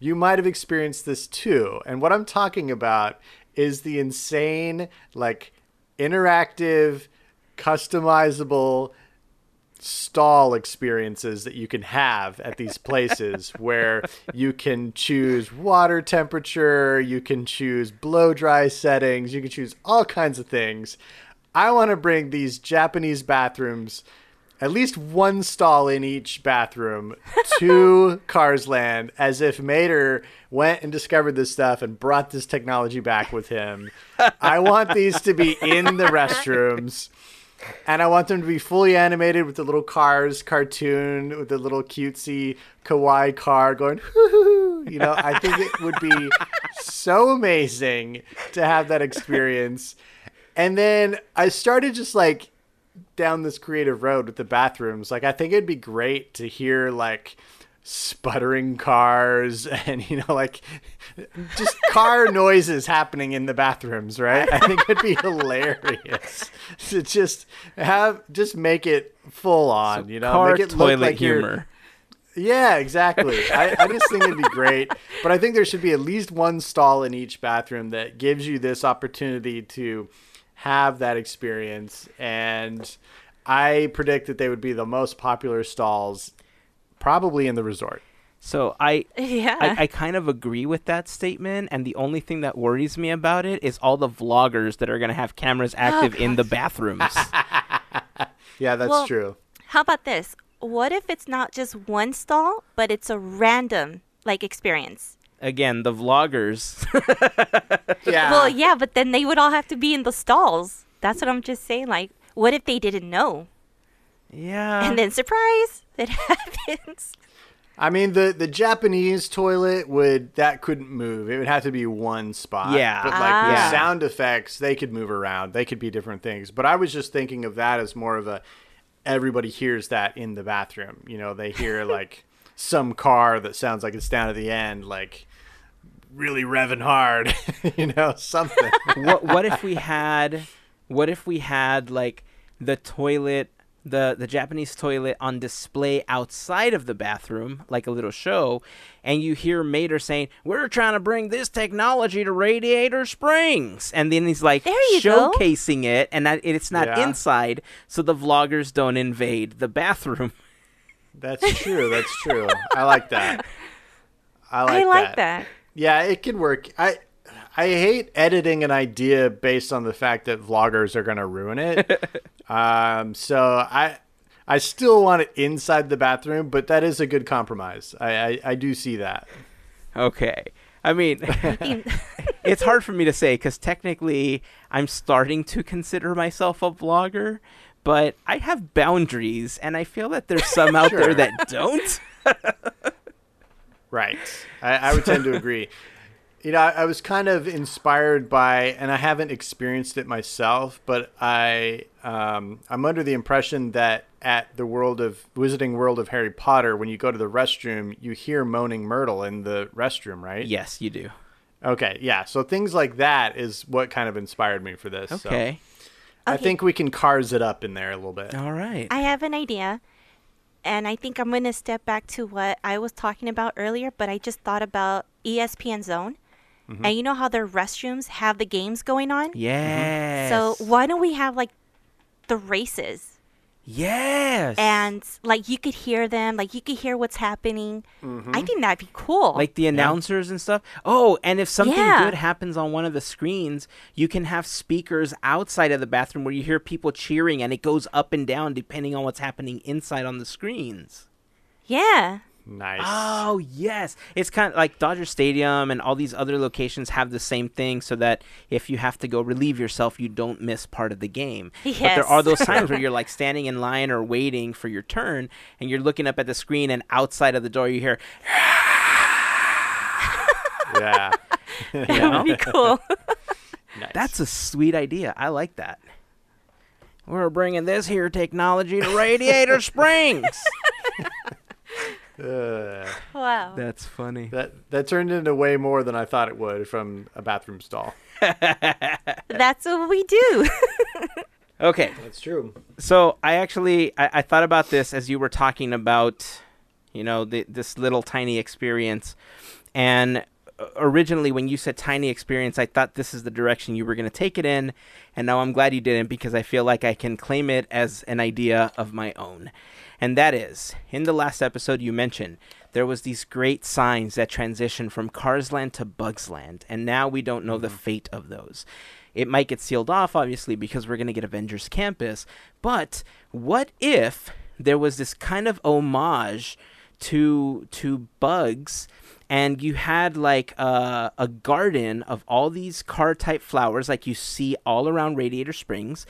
you might have experienced this too. And what I'm talking about is the insane, like, interactive, customizable stall experiences that you can have at these places where you can choose water temperature, you can choose blow dry settings, you can choose all kinds of things. I want to bring these Japanese bathrooms, at least one stall in each bathroom, to Cars Land as if Mater went and discovered this stuff and brought this technology back with him. I want these to be in the restrooms and I want them to be fully animated with the little cars cartoon with the little cutesy kawaii car going. You know, I think it would be so amazing to have that experience. And then I started just like down this creative road with the bathrooms. Like I think it'd be great to hear like sputtering cars and you know like just car noises happening in the bathrooms right i think it'd be hilarious to just have just make it full on you know Car make it look toilet like humor. yeah, exactly. I, I just think it'd be great. But I think there should be at least one stall in each bathroom that gives you this opportunity to have that experience, and I predict that they would be the most popular stalls, probably in the resort. So I, Yeah. I, I kind of agree with that statement, and the only thing that worries me about it is all the vloggers that are going to have cameras oh, active in the bathrooms. Yeah, that's Well- true. How about this? What if it's not just one stall, but it's a random like experience? Again, the vloggers. Yeah. Well, yeah, but then they would all have to be in the stalls. That's what I'm just saying. Like, what if they didn't know? yeah. and then surprise, it happens. I mean the the Japanese toilet would that couldn't move. It would have to be one spot. Yeah. But like Ah. the sound effects, they could move around. They could be different things. But I was just thinking of that as more of a everybody hears that in the bathroom. You know, they hear like some car that sounds like it's down at the end, like really revving hard. you know, something. what what if we had what if we had like the toilet the the Japanese toilet on display outside of the bathroom like a little show and you hear Mater saying we're trying to bring this technology to Radiator Springs and then he's like There you go. showcasing it and that it's not Yeah. inside so the vloggers don't invade the bathroom That's true. That's true. I like that. I like I that. like that. Yeah, it could work. I I hate editing an idea based on the fact that vloggers are going to ruin it. um, so I I still want it inside the bathroom, but that is a good compromise. I I, I do see that. okay I mean it's hard for me to say because technically I'm starting to consider myself a vlogger, but I have boundaries, and I feel that there's some out there that don't. Right. I, I would tend to agree. You know, I, I was kind of inspired by, and I haven't experienced it myself, but I um, I'm under the impression that at the world of Wizarding World of Harry Potter, when you go to the restroom, you hear moaning Myrtle in the restroom, right? yes, you do. Okay, yeah. So things like that is what kind of inspired me for this. so Okay. I think we can cars it up in there a little bit. All right. I have an idea, and I think I'm going to step back to what I was talking about earlier, but I just thought about ESPN Zone. Mm-hmm. And you know how their restrooms have the games going on? yes. So why don't we have like the races? Yes. And like you could hear them, like you could hear what's happening. Mm-hmm. I think that'd be cool. like the announcers and stuff. Oh, and if something Yeah. good happens on one of the screens, you can have speakers outside of the bathroom where you hear people cheering and it goes up and down depending on what's happening inside on the screens. yeah. Nice. Oh yes, it's kind of like Dodger Stadium and all these other locations have the same thing, so that if you have to go relieve yourself, you don't miss part of the game. Yes. But there are those times where you're like standing in line or waiting for your turn, and you're looking up at the screen, and outside of the door you hear, yeah. you That know, would be cool. Nice. that's a sweet idea. I like that. We're bringing this here technology to Radiator Springs. Uh, wow. That's funny. that that turned into way more than I thought it would from a bathroom stall. That's what we do. Okay, That's true. So I actually I, I thought about this as you were talking about, you know, the, this little tiny experience, and uh, originally when you said tiny experience, I thought this is the direction you were going to take it in, and now I'm glad you didn't because I feel like I can claim it as an idea of my own, and that is in the last episode you mentioned there was these great signs that transitioned from Carsland to Bugsland, and now we don't know the mm-hmm. fate of those. It might get sealed off, obviously, because we're going to get Avengers Campus. But what if there was this kind of homage to to bugs, and you had like a, a garden of all these car type flowers, like you see all around Radiator Springs,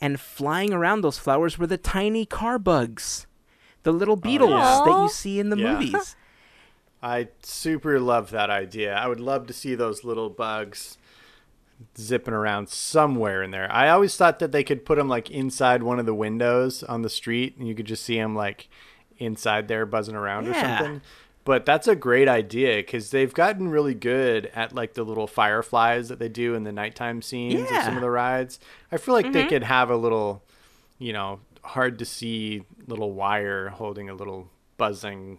and flying around those flowers were the tiny car bugs, the little oh, beetles yeah. that you see in the Yeah. movies. I super love that idea. I would love to see those little bugs zipping around somewhere in there. I always thought that they could put them like inside one of the windows on the street and you could just see them like inside there buzzing around or something. But that's a great idea because they've gotten really good at like the little fireflies that they do in the nighttime scenes of some of the rides. I feel like they mm-hmm. could have a little, you know, hard to see little wire holding a little buzzing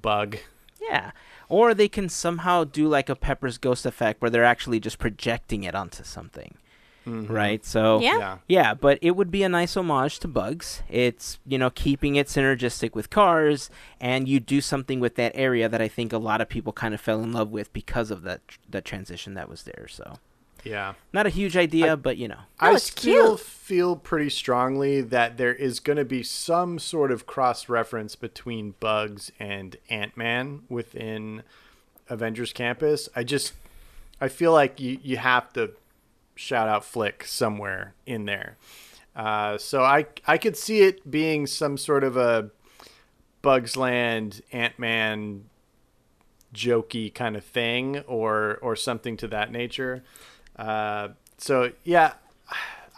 bug. Yeah. Or they can somehow do like a Pepper's Ghost effect where they're actually just projecting it onto something. Mm-hmm. right? So Yeah. Yeah. yeah, but it would be a nice homage to Bugs. It's, you know, keeping it synergistic with cars, and you do something with that area that I think a lot of people kind of fell in love with because of that that transition that was there. So, Yeah. not a huge idea, but you know. No, I it's still cute. feel pretty strongly that there is going to be some sort of cross reference between Bugs and Ant Man within Avengers Campus. I just, I feel like you, you have to shout out Flick somewhere in there. Uh, so I I could see it being some sort of a Bugs Land Ant Man jokey kind of thing or or something to that nature. Uh, so yeah,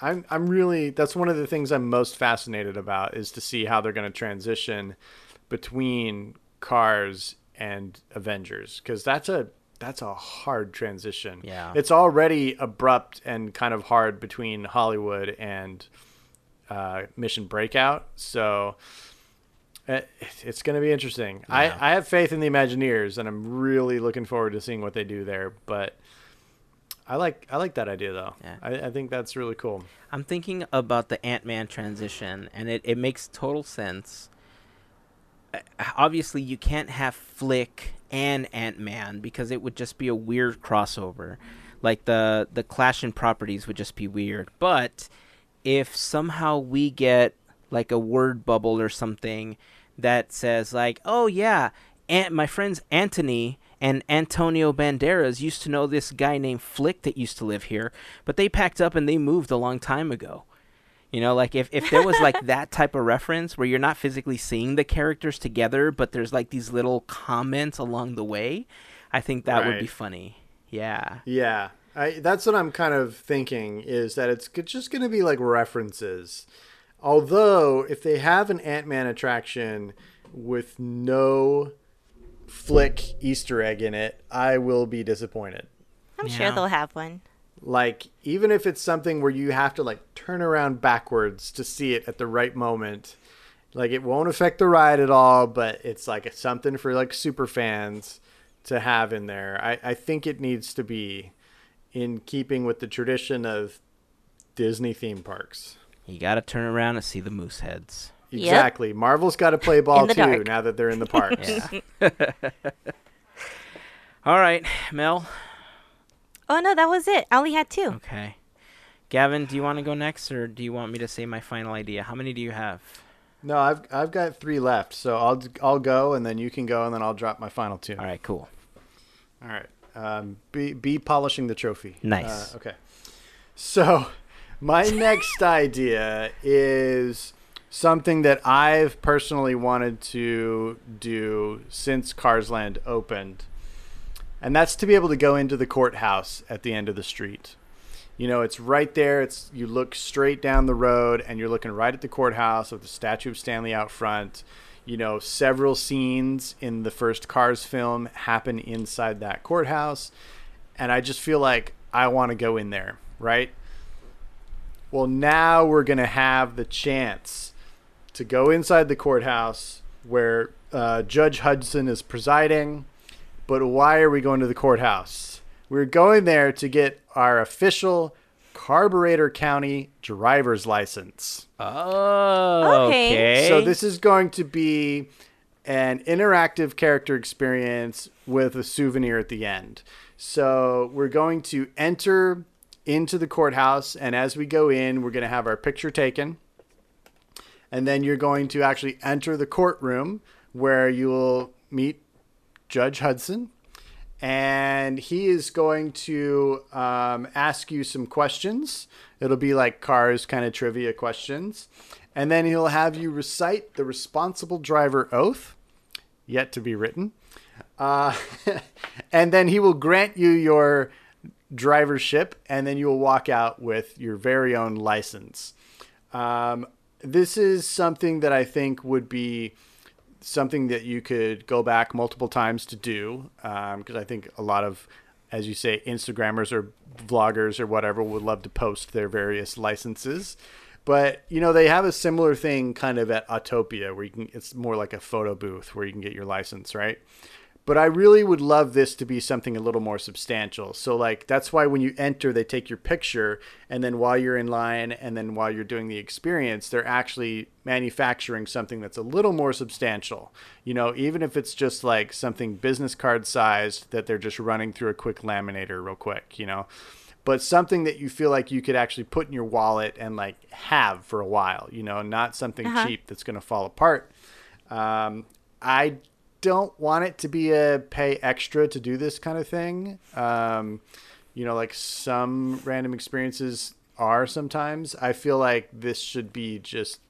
I'm I'm really that's one of the things I'm most fascinated about is to see how they're going to transition between Cars and Avengers because that's a that's a hard transition. Yeah. it's already abrupt and kind of hard between Hollywood and uh, Mission Breakout. So it, it's going to be interesting. I, I have faith in the Imagineers, and I'm really looking forward to seeing what they do there. But I like I like that idea though. Yeah. I, I think that's really cool. I'm thinking about the Ant Man transition, and it, it makes total sense. Uh, Obviously, you can't have Flik and Ant Man because it would just be a weird crossover. Like the the clash in properties would just be weird. But if somehow we get like a word bubble or something that says like, "Oh yeah, Aunt, my friends Anthony and Antonio Banderas used to know this guy named Flik that used to live here, but they packed up and they moved a long time ago." You know, like if, if there was like that type of reference where you're not physically seeing the characters together, but there's like these little comments along the way, I think that would be funny. Yeah. Yeah, I, that's what I'm kind of thinking is that it's just going to be like references. Although, if they have an Ant Man attraction with no Flik Easter egg in it, I will be disappointed. I'm Yeah. sure they'll have one. Like, even if it's something where you have to like turn around backwards to see it at the right moment, like it won't affect the ride at all, but it's like something for like super fans to have in there. I, I think it needs to be in keeping with the tradition of Disney theme parks. You got to turn around and see the moose heads. Yep. Exactly. Marvel's got to play ball too dark. now that they're in the parks. All right, Mel. Oh no, that was it. I only had two. Okay. Gavin, do you want to go next or do you want me to say my final idea? How many do you have? No, I've I've got three left, so I'll I'll go and then you can go and then I'll drop my final two. All right, cool. All right. Um, be be polishing the trophy. Nice. Uh, okay. So, my next idea is something that I've personally wanted to do since Carsland opened, and that's to be able to go into the courthouse at the end of the street. You know, it's right there. It's you look straight down the road, and you're looking right at the courthouse with the statue of Stanley out front. You know, several scenes in the first Cars film happen inside that courthouse, and I just feel like I want to go in there, right? Well, now we're going to have the chance to go inside the courthouse where uh, Judge Hudson is presiding. But why are we going to the courthouse? We're going there to get our official Carburetor County driver's license. Oh, Okay. okay. So this is going to be an interactive character experience with a souvenir at the end. So we're going to enter into the courthouse, and as we go in, we're going to have our picture taken. And then you're going to actually enter the courtroom where you will meet Judge Hudson. And he is going to um, ask you some questions. It'll be like cars kind of trivia questions. And then he'll have you recite the responsible driver oath, yet to be written. Uh, and then he will grant you your drivership, and then you will walk out with your very own license. Um, this is something that I think would be something that you could go back multiple times to do um, because I think a lot of, as you say, Instagrammers or vloggers or whatever would love to post their various licenses. But you know they have a similar thing kind of at Autopia where you can. It's more like a photo booth where you can get your license, right? But I really would love this to be something a little more substantial. So like that's why when you enter, they take your picture, and then while you're in line, and then while you're doing the experience, they're actually manufacturing something that's a little more substantial. You know, even if it's just like something business card sized that they're just running through a quick laminator real quick. You know but something that you feel like you could actually put in your wallet and like have for a while, you know, not something Uh-huh. cheap that's going to fall apart. Um, I don't want it to be a pay extra to do this kind of thing. Um, you know, like some random experiences are sometimes. I feel like this should be just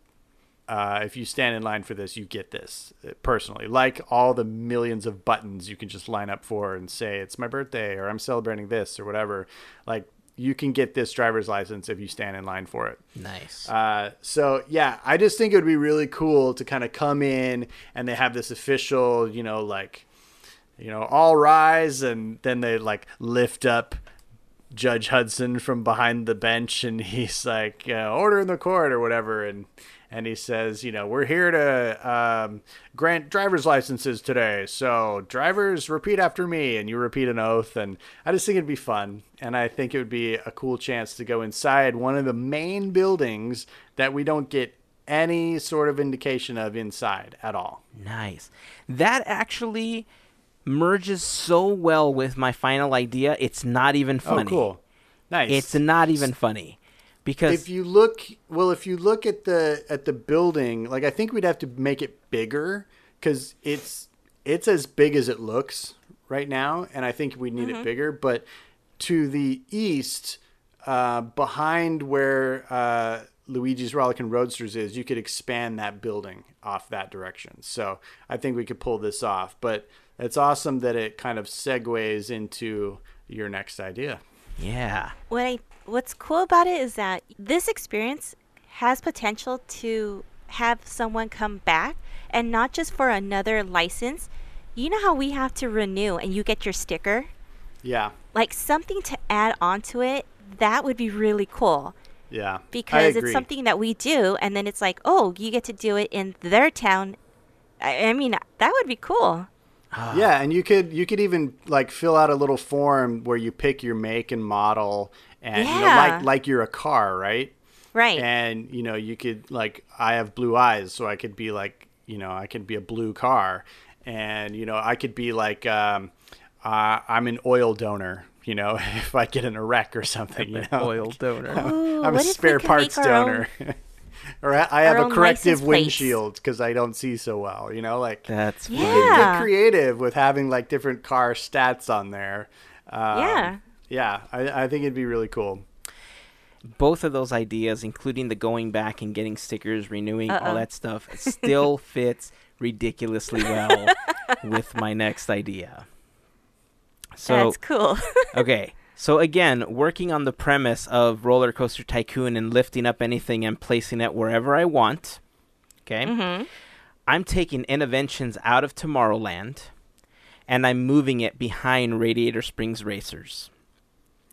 uh, if you stand in line for this, you get this uh, personally. Like all the millions of buttons you can just line up for and say, it's my birthday or I'm celebrating this or whatever. Like you can get this driver's license if you stand in line for it. Nice. Uh, so yeah, I just think it would be really cool to kind of come in and they have this official, you know, like, you know, all rise, and then they like lift up Judge Hudson from behind the bench, and he's like, uh, "Order in the court" or whatever, and and he says, you know, we're here to um, grant driver's licenses today. So drivers, repeat after me, and you repeat an oath. And I just think it'd be fun, and I think it would be a cool chance to go inside one of the main buildings that we don't get any sort of indication of inside at all. Nice. That actually merges so well with my final idea. It's not even funny. Oh, cool, nice. It's not even funny because if you look well if you look at the at the building like i think we'd have to make it bigger because it's it's as big as it looks right now and i think we need it bigger. But to the east uh, behind where uh, luigi's rollicking roadsters is you could expand that building off that direction. So i think we could pull this off. But it's awesome that it kind of segues into your next idea yeah. What I what's cool about it is that this experience has potential to have someone come back and not just for another license. You know how we have to renew and you get your sticker? yeah Like something to add onto it, that would be really cool. yeah Because it's something that we do and then it's like, oh, you get to do it in their town. I, I mean, that would be cool. Yeah, and you could you could even like fill out a little form where you pick your make and model and you know like like you're a car, right? Right. And you know, you could like I have blue eyes, so I could be like, you know, I could be a blue car and you know, I could be like um uh, I'm an oil donor, you know, if I get in a wreck or something, you know. Oil donor. Ooh, I'm a what if we spare parts make our own- donor. or I I have a corrective windshield because I don't see so well, you know, like That's Yeah. get creative with having like different car stats on there. Um, Yeah. Yeah, I, I think it'd be really cool. both of those ideas, including the going back and getting stickers, renewing all Uh-oh. that stuff, still fits ridiculously well with my next idea. So That's cool. okay. So again, working on the premise of Roller Coaster Tycoon and lifting up anything and placing it wherever I want. Okay. hmm I'm taking Innoventions out of Tomorrowland and I'm moving it behind Radiator Springs Racers.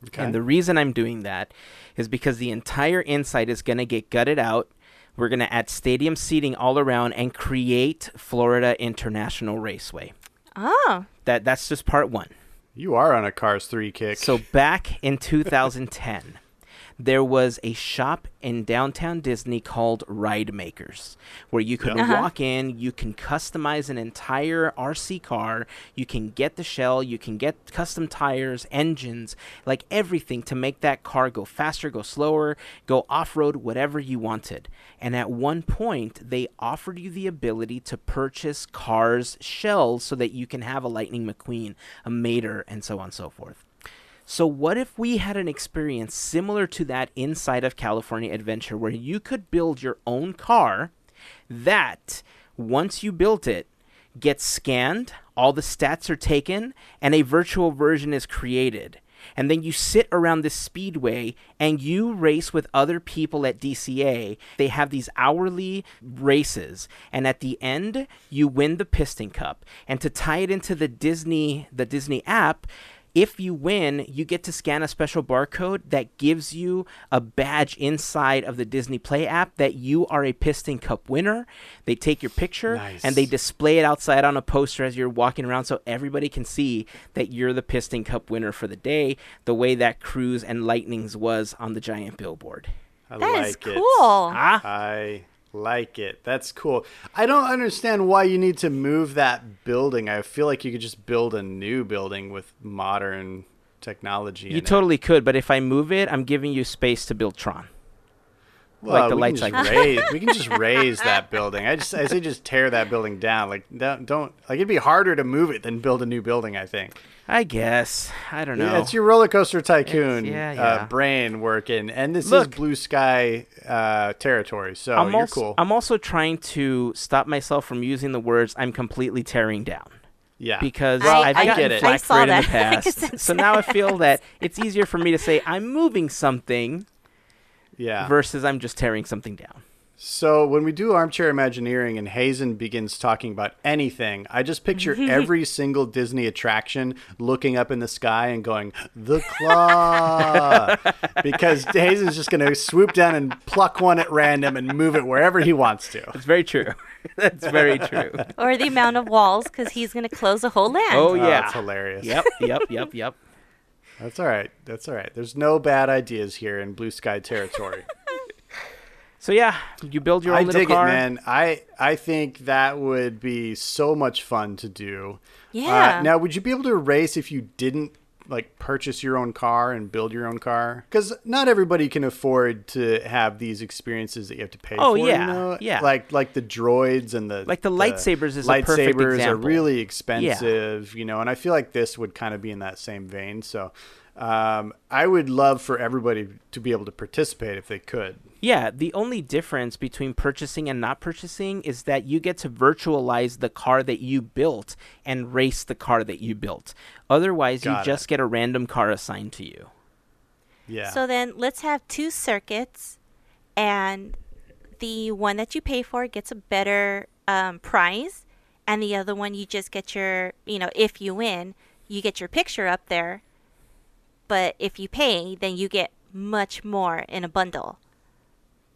Okay. And the reason I'm doing that is because the entire inside is going to get gutted out. We're going to add stadium seating all around and create Florida International Raceway. Oh. That that's just part 1. You are on a Cars 3 kick. So back in 2010, there was a shop in downtown Disney called Ridemakerz, where you could. Uh-huh. walk in, you can customize an entire RC car, you can get the shell, you can get custom tires, engines, like everything to make that car go faster, go slower, go off road, whatever you wanted. And at one point, they offered you the ability to purchase cars' shells so that you can have a Lightning McQueen, a Mater, and so on and so forth. So, what if we had an experience similar to that inside of California Adventure where you could build your own car that, once you built it, gets scanned, all the stats are taken, and a virtual version is created? And then you sit around this speedway and you race with other people at DCA. They have these hourly races, and at the end, you win the Piston Cup. And to tie it into the Disney, the Disney app, if you win, you get to scan a special barcode that gives you a badge inside of the Disney Play app that you are a Piston Cup winner. They take your picture Nice. and they display it outside on a poster as you're walking around so everybody can see that you're the Piston Cup winner for the day, the way that Cruz and Lightning's was on the giant billboard. I That like is it. cool. Ah, I like it. That's cool. I don't understand why you need to move that building. I feel like you could just build a new building with modern technology. you in it. totally could, but if I move it, I'm giving you space to build Tron. Well, like the we lights can like raise. We can just raise that building. I just I say just tear that building down. Like don't, don't like it'd be harder to move it than build a new building. I think. I guess. I don't know. Yeah, it's your roller coaster tycoon It's- yeah, Uh, brain working, and this Look. is blue sky uh, territory. So I'm you're also, cool. I'm also trying to stop myself from using the words "I'm completely tearing down" yeah, because Well, I've I gotten get it. flack I for saw it in the past. so now I feel that it's easier for me to say I'm moving something yeah. versus I'm just tearing something down. So when we do armchair imagineering and Hazen begins talking about anything, I just picture every single Disney attraction looking up in the sky and going, "The claw," because Hazen's just going to swoop down and pluck one at random and move it wherever he wants to. It's very true. That's very true. Or the amount of walls, because he's going to close a whole land. Oh Oh, yeah. that's hilarious. yep. Yep. Yep. Yep. That's all right. That's all right. There's no bad ideas here in blue sky territory. So yeah, you build your own I little dig car. it, man. I I think that would be so much fun to do. Yeah. Uh, now, would you be able to race if you didn't like purchase your own car and build your own car? Because not everybody can afford to have these experiences that you have to pay Oh, for. yeah, you know? yeah. Like like the droids and the Like the lightsabers is a perfect lightsabers are really expensive. You know, and I feel like this would kind of be in that same vein. So. Um, I would love for everybody to be able to participate if they could. Yeah, the only difference between purchasing and not purchasing is that you get to virtualize the car that you built and race the car that you built. Otherwise, Got you it. just get a random car assigned to you. Yeah. So then let's have two circuits, and the one that you pay for gets a better um, prize, and the other one you just get your, you know, if you win, you get your picture up there. But if you pay, then you get much more in a bundle.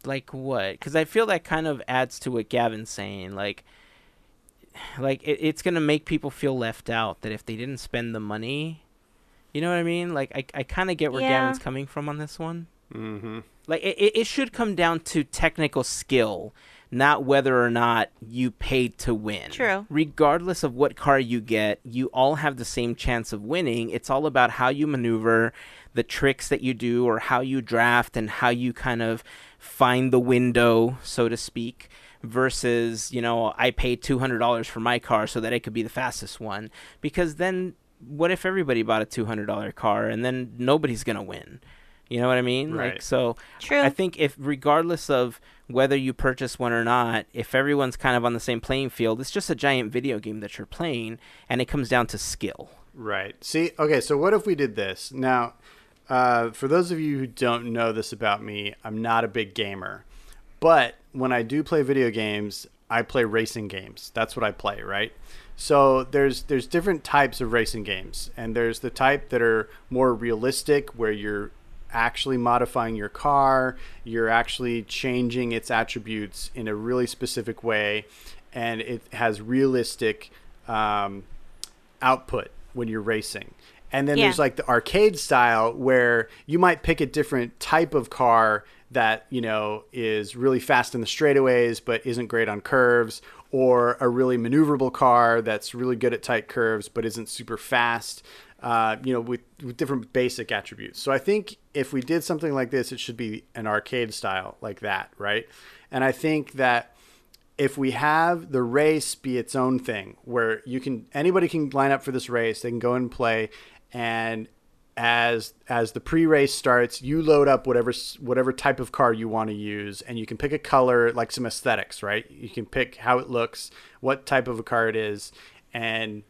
Like what? Because I feel that kind of adds to what Gavin's saying. Like, like it, it's gonna make people feel left out that if they didn't spend the money, you know what I mean? Like, I I kind of get where Yeah. Gavin's coming from on this one. mm-hmm. like it, it it should come down to technical skill not whether or not you paid to win True. regardless of what car you get you all have the same chance of winning it's all about how you maneuver the tricks that you do or how you draft and how you kind of find the window so to speak versus you know i paid $200 for my car so that it could be the fastest one because then what if everybody bought a $200 car and then nobody's going to win you know what I mean? Like Right. so True. I think if regardless of whether you purchase one or not, if everyone's kind of on the same playing field, it's just a giant video game that you're playing and it comes down to skill. Right. See, okay, so what if we did this? Now, uh, for those of you who don't know this about me, I'm not a big gamer. But when I do play video games, I play racing games. That's what I play, right? So there's there's different types of racing games, and there's the type that are more realistic, where you're actually modifying your car, you're actually changing its attributes in a really specific way, and it has realistic um, output when you're racing. And then Yeah. there's like the arcade style where you might pick a different type of car that, you know, is really fast in the straightaways but isn't great on curves or a really maneuverable car that's really good at tight curves but isn't super fast. Uh, you know, with, with different basic attributes. So I think if we did something like this, it should be an arcade style like that, right? And I think that if we have the race be its own thing where you can anybody can line up for this race they can go and play and as as the pre-race starts you load up whatever whatever type of car you want to use and you can pick a color like some aesthetics right you can pick how it looks what type of a car it is and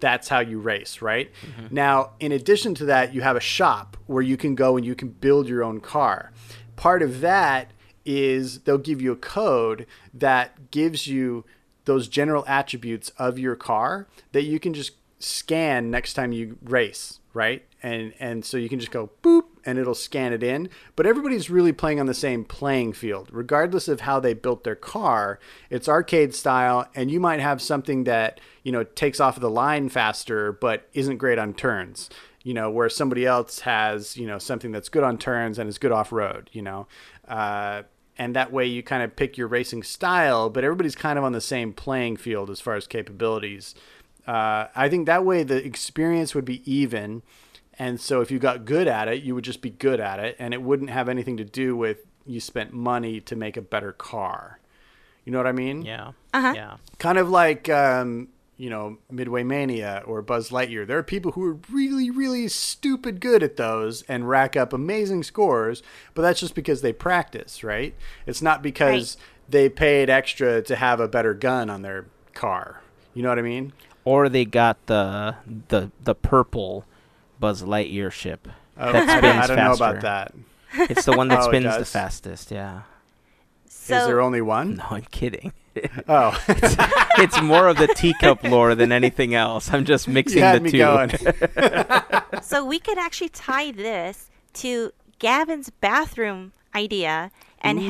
that's how you race, right? Mm-hmm. Now, in addition to that, you have a shop where you can go and you can build your own car. Part of that is they'll give you a code that gives you those general attributes of your car that you can just scan next time you race, right? And and so you can just go boop and it'll scan it in. But everybody's really playing on the same playing field, regardless of how they built their car. It's arcade style, and you might have something that you know takes off of the line faster, but isn't great on turns. You know, where somebody else has you know something that's good on turns and is good off road. You know. Uh, and that way you kind of pick your racing style, but everybody's kind of on the same playing field as far as capabilities. Uh, I think that way the experience would be even, and so if you got good at it, you would just be good at it, and it wouldn't have anything to do with you spent money to make a better car. You know what I mean? Yeah. Uh-huh. Yeah. Kind of like um, you know Midway Mania or Buzz Lightyear. There are people who are really, really stupid good at those and rack up amazing scores, but that's just because they practice, right? It's not because they paid extra to have a better gun on their car. You know what I mean? Or they got the the the purple Buzz Lightyear ship. Oh, that I, don't- spins I don't know about that. It's the one that Oh, spins the fastest. Yeah. So Is there only one? No, I'm kidding. Oh, it's more of the teacup lore than anything else. I'm just mixing you had the me two. going. so we could actually tie this to Gavin's bathroom idea and Ooh.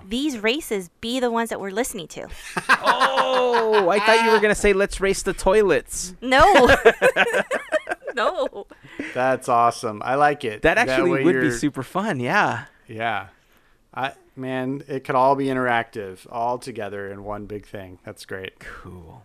have these races be the ones that we're listening to. oh, I thought you were gonna say let's race the toilets. No. no. That's awesome. I like it. That actually way would be you're- super fun. Yeah. Yeah. I man, it could all be interactive, all together in one big thing. That's great. Cool.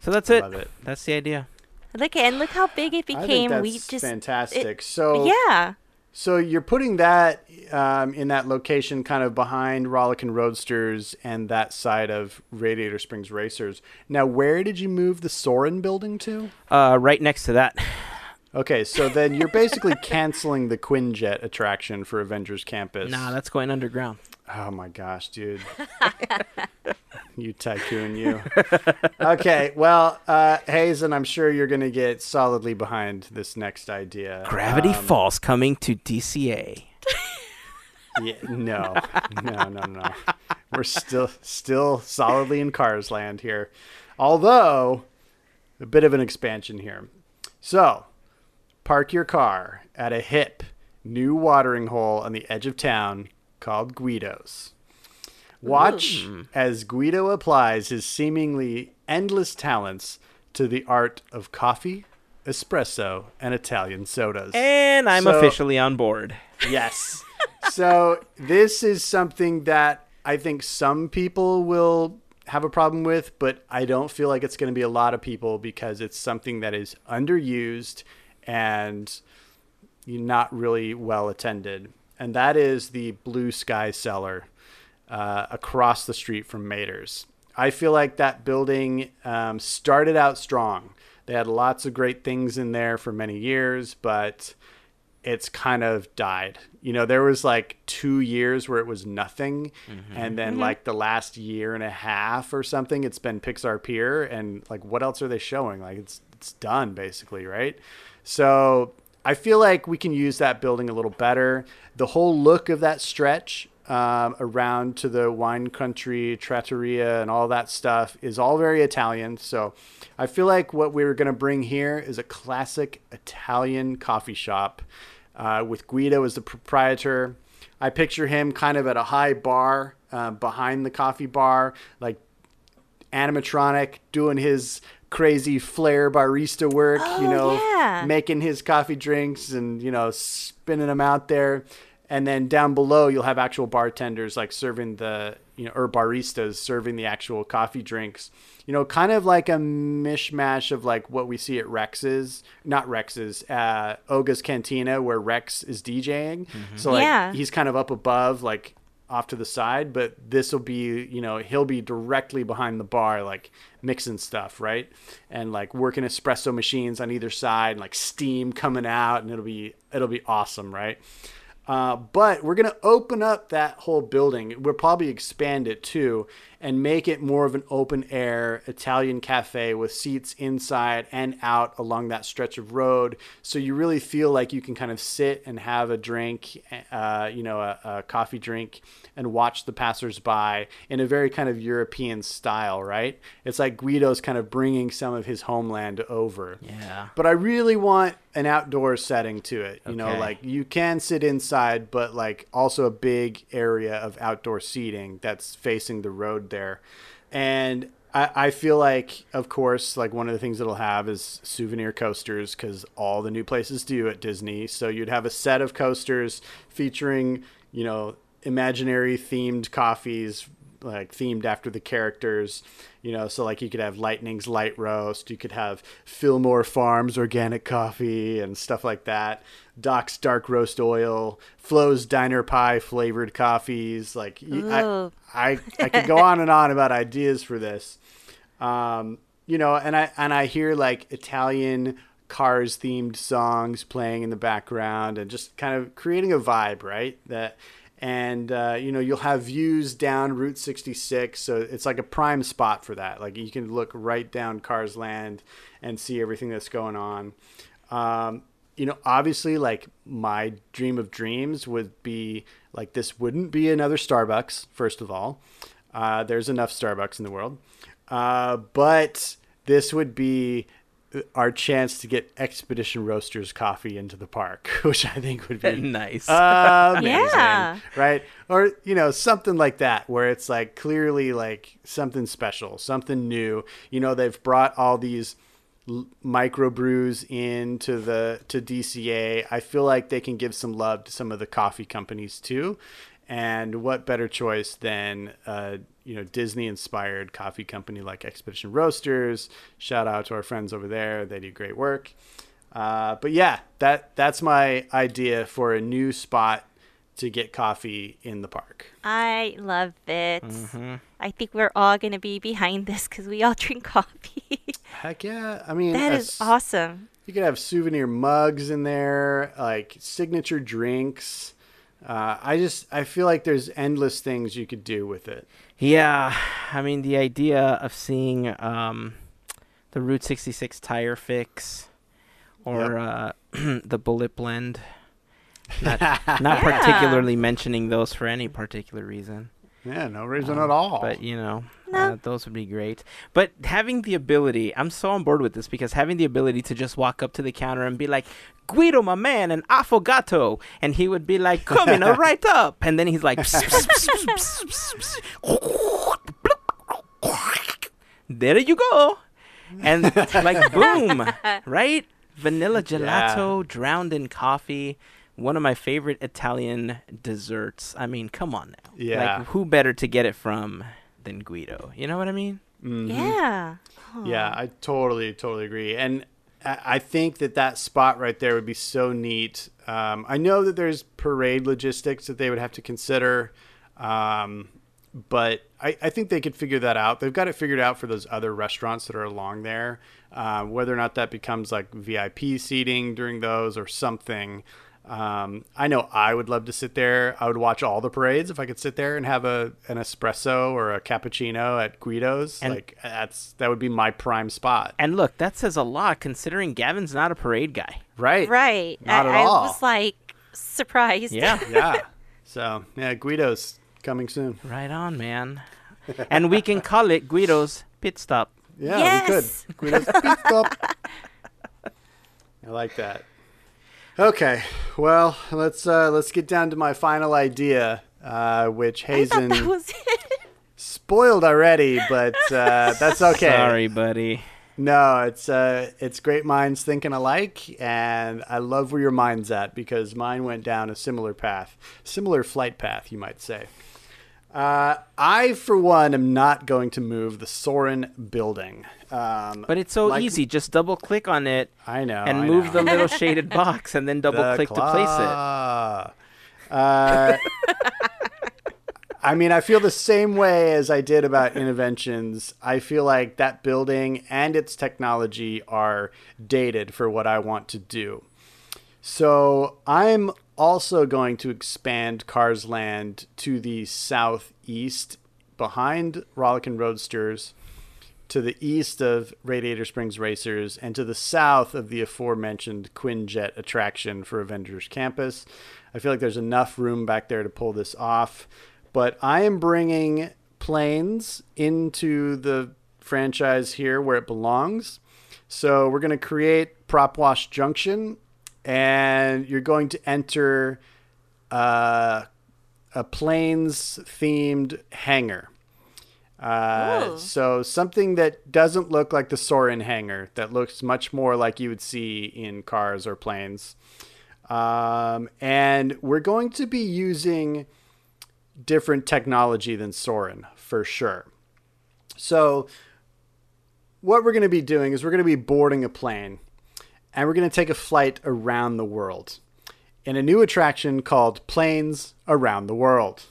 So that's I it. love it. That's the idea. Look and look how big it I became. think we just fantastic. so yeah. So you're putting that um, in that location, kind of behind Rollickin' Roadsters and that side of Radiator Springs Racers. Now, where did you move the Soarin' building to? Uh, right next to that. Okay, so then you're basically canceling the Quinjet attraction for Avengers Campus. Nah, that's going underground. Oh my gosh, dude. you tycoon, you. Okay, well, uh, Hazen, I'm sure you're going to get solidly behind this next idea. Gravity Um, Falls coming to DCA. Yeah, no, no, no, no. We're still still solidly in Cars Land here, although a bit of an expansion here. So, park your car at a hip new watering hole on the edge of town called Guido's. Watch hmm. as Guido applies his seemingly endless talents to the art of coffee, espresso, and Italian sodas. And I'm So- officially on board. Yes. so this is something that I think some people will have a problem with, but I don't feel like it's going to be a lot of people because it's something that is underused and not really well attended. And that is the Blue Sky Cellar uh, across the street from Mater's. I feel like that building um, started out strong. They had lots of great things in there for many years, but it's kind of died. You know, there was like two years where it was nothing, and then like the last year and a half or something, it's been Pixar Pier, and like what else are they showing? Like it's it's done basically, right? So I feel like we can use that building a little better. The whole look of that stretch um, around to the wine country, trattoria, and all that stuff is all very Italian. So I feel like what we were going to bring here is a classic Italian coffee shop uh, with Guido as the proprietor. I picture him kind of at a high bar uh, behind the coffee bar, like animatronic doing his crazy flair barista work, you Oh, know, yeah. making his coffee drinks and, you know, spinning them out there. And then down below, you'll have actual bartenders like serving the, you know, or baristas serving the actual coffee drinks. You know, kind of like a mishmash of like what we see at Rex's, not Rex's, uh, Oga's Cantina, where Rex is DJing. So like Yeah. he's kind of up above, like off to the side, but this will be, you know, he'll be directly behind the bar, like mixing stuff, right? And like working espresso machines on either side, and like steam coming out, and it'll be it'll be awesome, right? Uh, but we're to open up that whole building. We'll probably expand it too and make it more of an open air Italian cafe with seats inside and out along that stretch of road. So you really feel like you can kind of sit and have a drink, uh, you know, a, a coffee drink and watch the passersby in a very kind of European style, right? It's like Guido's kind of bringing some of his homeland over. Yeah. But I really want an outdoor setting to it. You know, like you can sit inside, but like also a big area of outdoor seating that's facing the road there. And I, I feel like, of course, like one of the things it'll have is souvenir coasters because all the new places do at Disney. So you'd have a set of coasters featuring, you know, imaginary themed coffees like themed after the characters you know so like you could have lightning's light roast you could have fillmore farms organic coffee and stuff like that doc's dark roast oil flo's diner pie flavored coffees like I. I i could go on and on about ideas for this um you know and i and i hear like italian cars themed songs playing in the background and just kind of creating a vibe right that and uh, you know you'll have views down route 66 so it's like a prime spot for that. Like you can look right down cars land and see everything that's going on. Um, you know obviously like my dream of dreams would be like this wouldn't be another starbucks first of all. Uh, there's enough starbucks in the world. Uh, but this would be our chance to get expedition roasters coffee into the park which i think would be nice. amazing, Yeah. right? Or you know something like that, where it's like clearly like something special, something new. You know, they've brought all these l- microbrews into the to DCA. I feel like they can give some love to some of the coffee companies too. And what better choice than uh, you know Disney inspired coffee company like Expedition Roasters? Shout out to our friends over there; they do great work. Uh, but yeah, that that's my idea for a new spot to get coffee in the park. I love it. Mm-hmm. I think we're all going to be behind this because we all drink coffee. Heck yeah! I mean, that a is s- awesome. You could have souvenir mugs in there, like signature drinks. Uh, I just I feel like there's endless things you could do with it. Yeah, I mean the idea of seeing um, the Route 66 tire fix or uh, the bullet blend. Not, not Yeah. particularly mentioning those for any particular reason, Yeah, no reason at all. but you know, No. uh, those would be great. But having the ability, I'm so on board with this because having the ability to just walk up to the counter and be like, Guido, my man, and affogato, and he would be like, coming right up, and then he's like, there you go, and like boom, right? Vanilla gelato drowned in coffee. One of my favorite Italian desserts. I mean, come on now. Yeah. Like, who better to get it from than Guido? You know what I mean? Mhm. Yeah. Yeah, I totally, totally agree. And I I think that that spot right there would be so neat. Um, I know that there's parade logistics that they would have to consider, um, but I, I think they could figure that out. They've got it figured out for those other restaurants that are along there. Uh, whether or not that becomes like VIP seating during those or something. Um, I know I would love to sit there. I would watch all the parades if I could sit there and have a an espresso or a cappuccino at Guido's. And- like that's that would be my prime spot. And look, that says a lot considering Gavin's not a parade guy. Right. Right. Not I, at I all. was like surprised. Yeah. Yeah. So yeah, Guido's coming soon. right on, man. and we can call it Guido's pit stop. Yeah, Yes. we could. Guido's pit stop. I like that. Okay, well let's uh, let's get down to my final idea, uh, which I Hazen that was it. spoiled already, but uh, that's okay. Sorry, buddy. No, it's uh, it's great minds thinking alike, and I love where your mind's at because mine went down a similar path, similar flight path, you might say. Uh, I, for one, am not going to move the Soarin' building. Um, But it's so like- easy. Just double click on it I know. and I move know. the little shaded box and then double The click to place it. Uh, I mean, I feel the same way as I did about Innoventions. I feel like that building and its technology are dated for what I want to do. So I'm also going to expand Cars Land to the southeast behind Rollickin' Roadsters, to the east of Radiator Springs Racers, and to the south of the aforementioned Quinjet attraction for Avengers Campus. I feel like there's enough room back there to pull this off. But I am bringing planes into the franchise here where it belongs. So we're going to create Prop Wash Junction, and you're going to enter uh, a planes themed hangar. Uh, so something that doesn't look like the Soarin' hangar, that looks much more like you would see in cars or planes. Um, and we're going to be using different technology than Soarin' for sure. So what we're going to be doing is we're going to be boarding a plane and we're going to take a flight around the world in a new attraction called Planes Around the World.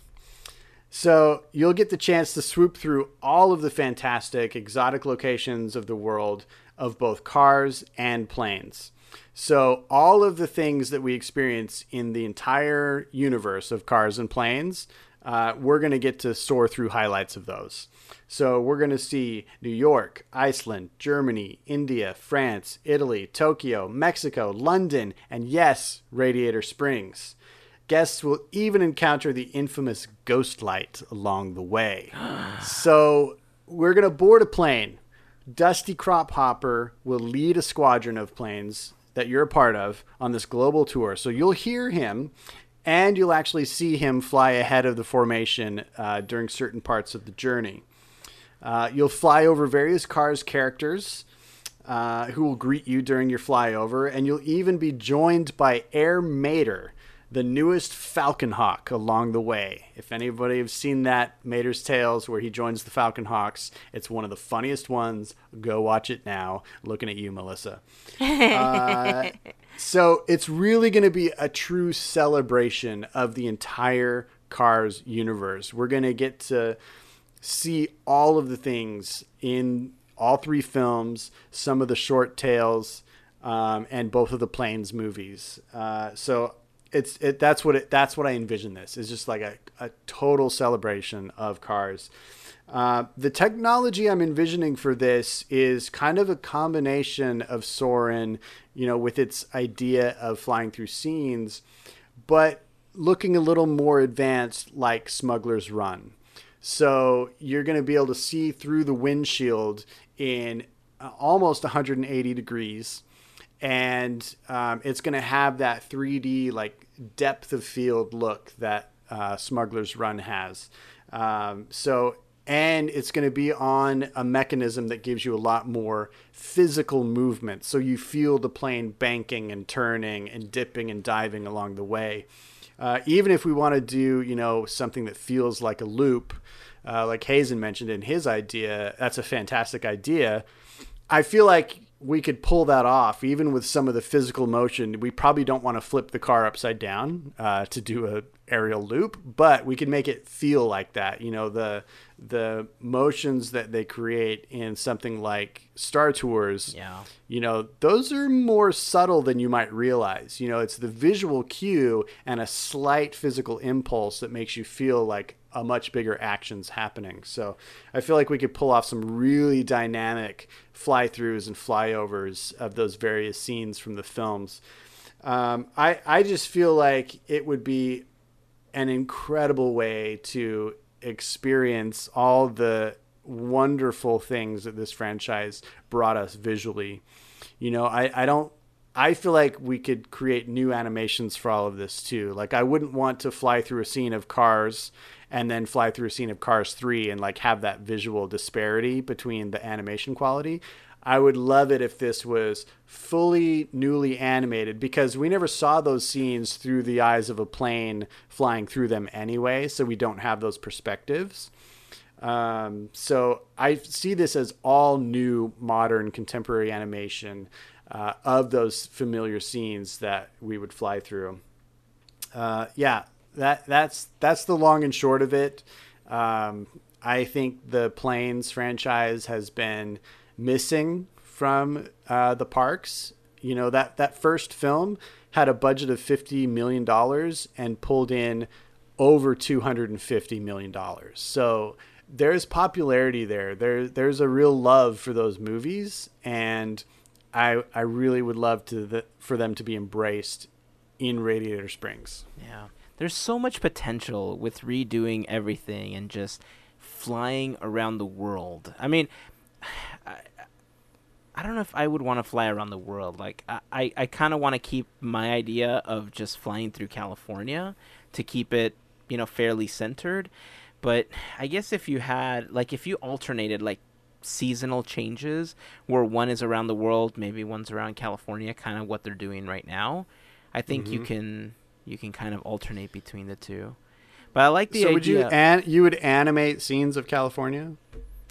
So you'll get the chance to swoop through all of the fantastic exotic locations of the world of both cars and planes. So all of the things that we experience in the entire universe of cars and planes, uh, we're going to get to soar through highlights of those. So we're going to see New York, Iceland, Germany, India, France, Italy, Tokyo, Mexico, London, and yes, Radiator Springs. Guests will even encounter the infamous ghost light along the way. so we're going to board a plane. Dusty Crophopper will lead a squadron of planes that you're a part of on this global tour. So you'll hear him and you'll actually see him fly ahead of the formation uh, during certain parts of the journey. Uh, you'll fly over various cars characters uh, who will greet you during your flyover, and you'll even be joined by Air Mater, the newest Falcon Hawk along the way. If anybody has seen that Mater's Tales where he joins the Falcon Hawks, it's one of the funniest ones. Go watch it now. Looking at you, Melissa. Uh, so it's really going to be a true celebration of the entire Cars universe. We're going to get to see all of the things in all three films, some of the short tales, um, and both of the planes movies. Uh, so it's it, that's what it that's what I envision. This is just like a, a total celebration of cars. Uh, the technology I'm envisioning for this is kind of a combination of Soarin', you know, with its idea of flying through scenes, but looking a little more advanced like Smuggler's Run. So you're going to be able to see through the windshield in uh, almost 180 degrees. And um, it's going to have that 3D, like depth of field look that uh, Smuggler's Run has. Um, so, and it's going to be on a mechanism that gives you a lot more physical movement. So you feel the plane banking and turning and dipping and diving along the way. Uh, even if we want to do, you know, something that feels like a loop, uh, like Hazen mentioned in his idea, that's a fantastic idea. I feel like we could pull that off, even with some of the physical motion. We probably don't want to flip the car upside down uh, to do a aerial loop, but we can make it feel like that. You know, the the motions that they create in something like Star Tours. Yeah. You know, those are more subtle than you might realize. You know, it's the visual cue and a slight physical impulse that makes you feel like a much bigger action's happening. So I feel like we could pull off some really dynamic fly throughs and flyovers of those various scenes from the films. Um, I, I just feel like it would be an incredible way to experience all the wonderful things that this franchise brought us visually. You know, I, I don't I feel like we could create new animations for all of this too. Like I wouldn't want to fly through a scene of cars and then fly through a scene of Cars 3 and like have that visual disparity between the animation quality. I would love it if this was fully newly animated because we never saw those scenes through the eyes of a plane flying through them anyway, so we don't have those perspectives. Um, so I see this as all new, modern, contemporary animation uh, of those familiar scenes that we would fly through. Uh, yeah, that that's that's the long and short of it. Um, I think the Planes franchise has been missing from uh, the parks. You know that that first film had a budget of fifty million dollars and pulled in over two hundred and fifty million dollars. So there's popularity there. There there's a real love for those movies, and I I really would love to the, for them to be embraced in Radiator Springs. Yeah. There's so much potential with redoing everything and just flying around the world. I mean, I, I don't know if I would want to fly around the world. Like, I, I, I kind of want to keep my idea of just flying through California to keep it, you know, fairly centered. But I guess if you had, like, if you alternated, like, seasonal changes where one is around the world, maybe one's around California, kind of what they're doing right now, I think you Mhm. can you can kind of alternate between the two. But I like the so idea. would you an, you would animate scenes of California?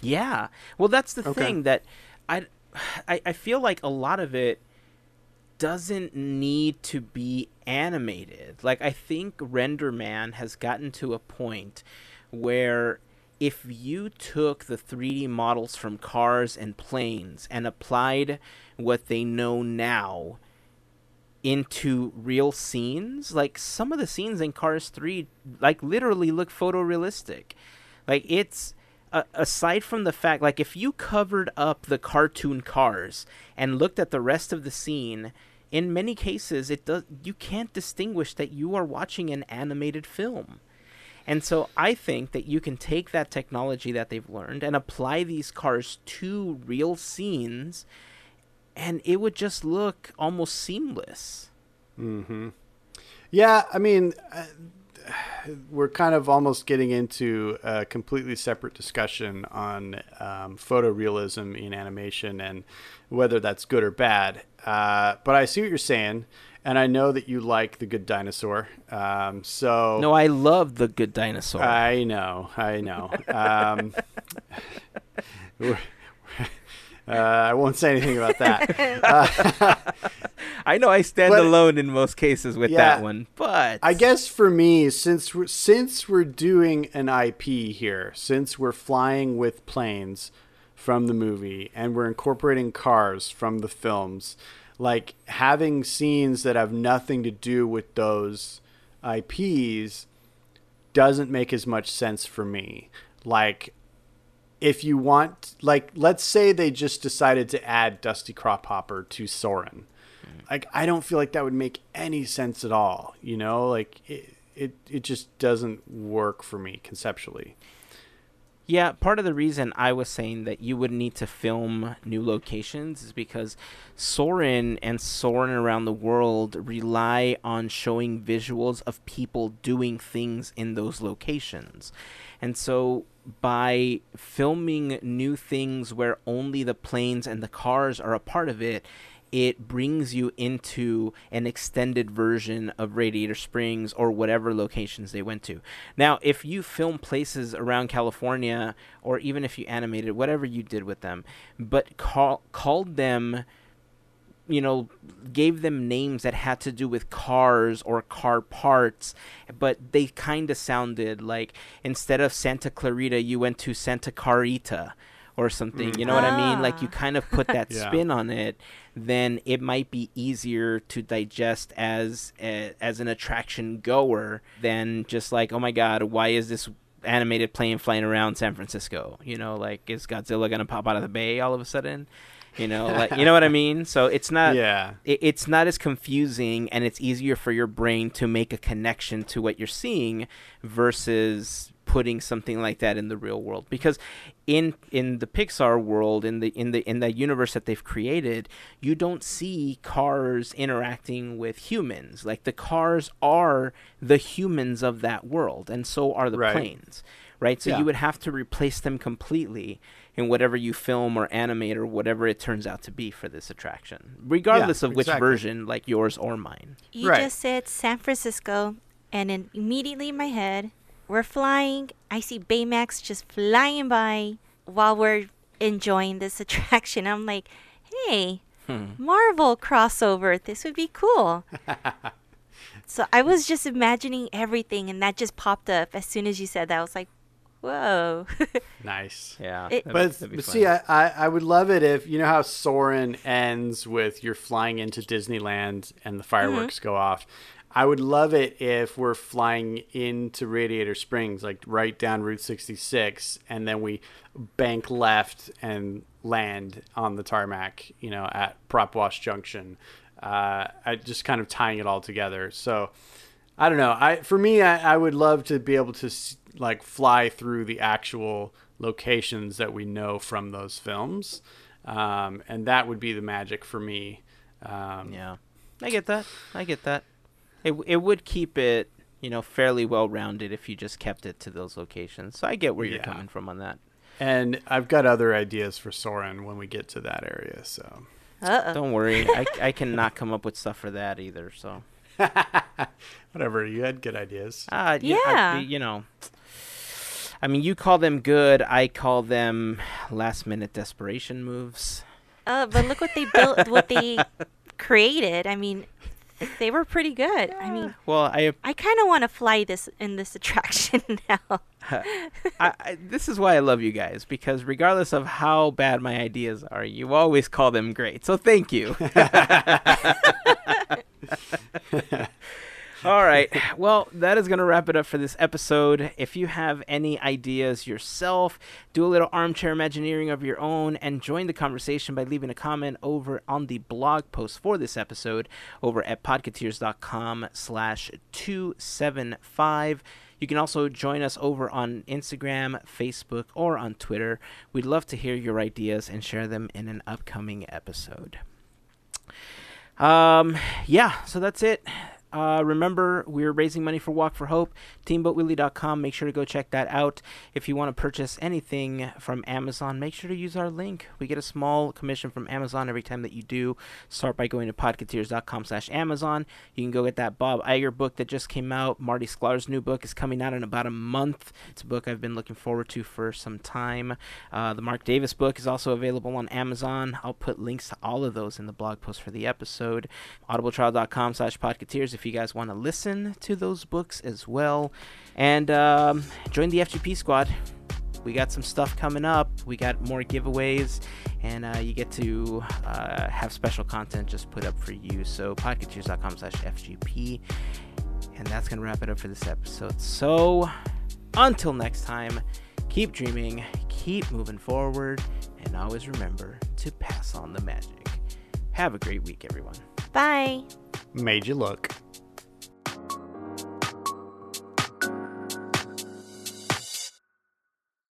Yeah. Well, that's the Okay. thing that I, I I feel like a lot of it doesn't need to be animated. Like I think RenderMan has gotten to a point where if you took the 3D models from cars and planes and applied what they know now into real scenes, like some of the scenes in Cars 3 like literally look photorealistic. Like it's uh, aside from the fact like if you covered up the cartoon cars and looked at the rest of the scene, in many cases it does you can't distinguish that you are watching an animated film. And so I think that you can take that technology that they've learned and apply these cars to real scenes and it would just look almost seamless. Mm-hmm. Yeah, I mean, uh, we're kind of almost getting into a completely separate discussion on um, photorealism in animation and whether that's good or bad. Uh, but I see what you're saying, and I know that you like The Good Dinosaur. Um, so No, I love the good dinosaur. I know, I know. Um, uh, I won't say anything about that. I know I stand But- alone in most cases with Yeah. that one, but I guess for me, since we're, since we're doing an IP here, since we're flying with planes from the movie and we're incorporating cars from the films, like having scenes that have nothing to do with those IPs doesn't make as much sense for me. Like if you want like let's say they just decided to add Dusty Crophopper to Soarin'. Mm. Like I don't feel like that would make any sense at all, you know? Like it it, it just doesn't work for me conceptually. Yeah, part of the reason I was saying that you would need to film new locations is because Soarin' and Soarin' around the world rely on showing visuals of people doing things in those locations. And so by filming new things where only the planes and the cars are a part of it, it brings you into an extended version of Radiator Springs or whatever locations they went to. Now, if you film places around California, or even if you animated whatever you did with them, but call, called them, you know, gave them names that had to do with cars or car parts, but they kind of sounded like instead of Santa Clarita, you went to Santa Carita or something. You know what I mean? Like you Ah. kind of put that Yeah. spin on it, then it might be easier to digest as a, as an attraction goer than just like, oh my god, why is this animated plane flying around San Francisco? You know, like is Godzilla gonna pop out of the bay all of a sudden? You know, like you know what I mean. So it's not yeah. it, it's not as confusing and it's easier for your brain to make a connection to what you're seeing versus putting something like that in the real world because in in the Pixar world in the in the in the universe that they've created you don't see cars interacting with humans like the cars are the humans of that world and so are the Right. planes right so Yeah. you would have to replace them completely in whatever you film or animate or whatever it turns out to be for this attraction regardless of which exactly. version like yours or mine You Right. just said San Francisco, and then immediately in my head, we're flying. I see Baymax just flying by while we're enjoying this attraction. I'm like, hey, Hmm. Marvel crossover. This would be cool. so I was just imagining everything, and that just popped up as soon as you said that. I was like, Whoa. Nice. Yeah. It- But, be but see, I, I, I would love it if you know how Soarin' ends with you're flying into Disneyland and the fireworks go off. I would love it if we're flying into Radiator Springs, like right down Route 66, and then we bank left and land on the tarmac, you know, at Prop Wash Junction. Uh, I just kind of tying it all together. So I don't know. I for me, I, I would love to be able to s- like fly through the actual locations that we know from those films, um, and that would be the magic for me. Um, Yeah, I get that. I get that. It it would keep it, you know, fairly well rounded if you just kept it to those locations. So I get where you're Yeah. coming from on that. And I've got other ideas for Soarin' when we get to that area. So Uh-oh. Don't worry, I I cannot come up with stuff for that either. So whatever, you had good ideas. uh, yeah, I- Yeah. you know. I mean, you call them good. I call them last minute desperation moves. Uh, but look what they built, what they created. I mean, they were pretty good. I mean, Well, I I kind of want to fly this in this attraction now. I, I, this is why I love you guys because regardless of how bad my ideas are, you always call them great. So thank you. All right. Well, that is going to wrap it up for this episode. If you have any ideas yourself, do a little armchair imagineering of your own and join the conversation by leaving a comment over on the blog post for this episode over at podcateers.com slash 275. You can also join us over on Instagram, Facebook, or on Twitter. We'd love to hear your ideas and share them in an upcoming episode. Um, yeah, so that's it. Uh, remember, we're raising money for Walk for Hope. TeamBoatWilly.com. Make sure to go check that out. If you want to purchase anything from Amazon, make sure to use our link. We get a small commission from Amazon every time that you do. Start by going to podcateers.com slash Amazon. You can go get that Bob Iger book that just came out. Marty Sklar's new book is coming out in about a month. It's a book I've been looking forward to for some time. Uh, the Mark Davis book is also available on Amazon. I'll put links to all of those in the blog post for the episode. Audibletrial.com slash podcateers if you guys want to listen to those books as well. And um, join the FGP squad. We got some stuff coming up. We got more giveaways, and uh, you get to uh, have special content just put up for you. So podcateers.com slash FGP. And that's going to wrap it up for this episode. So until next time, keep dreaming, keep moving forward, and always remember to pass on the magic. Have a great week, everyone. Bye. Made you look.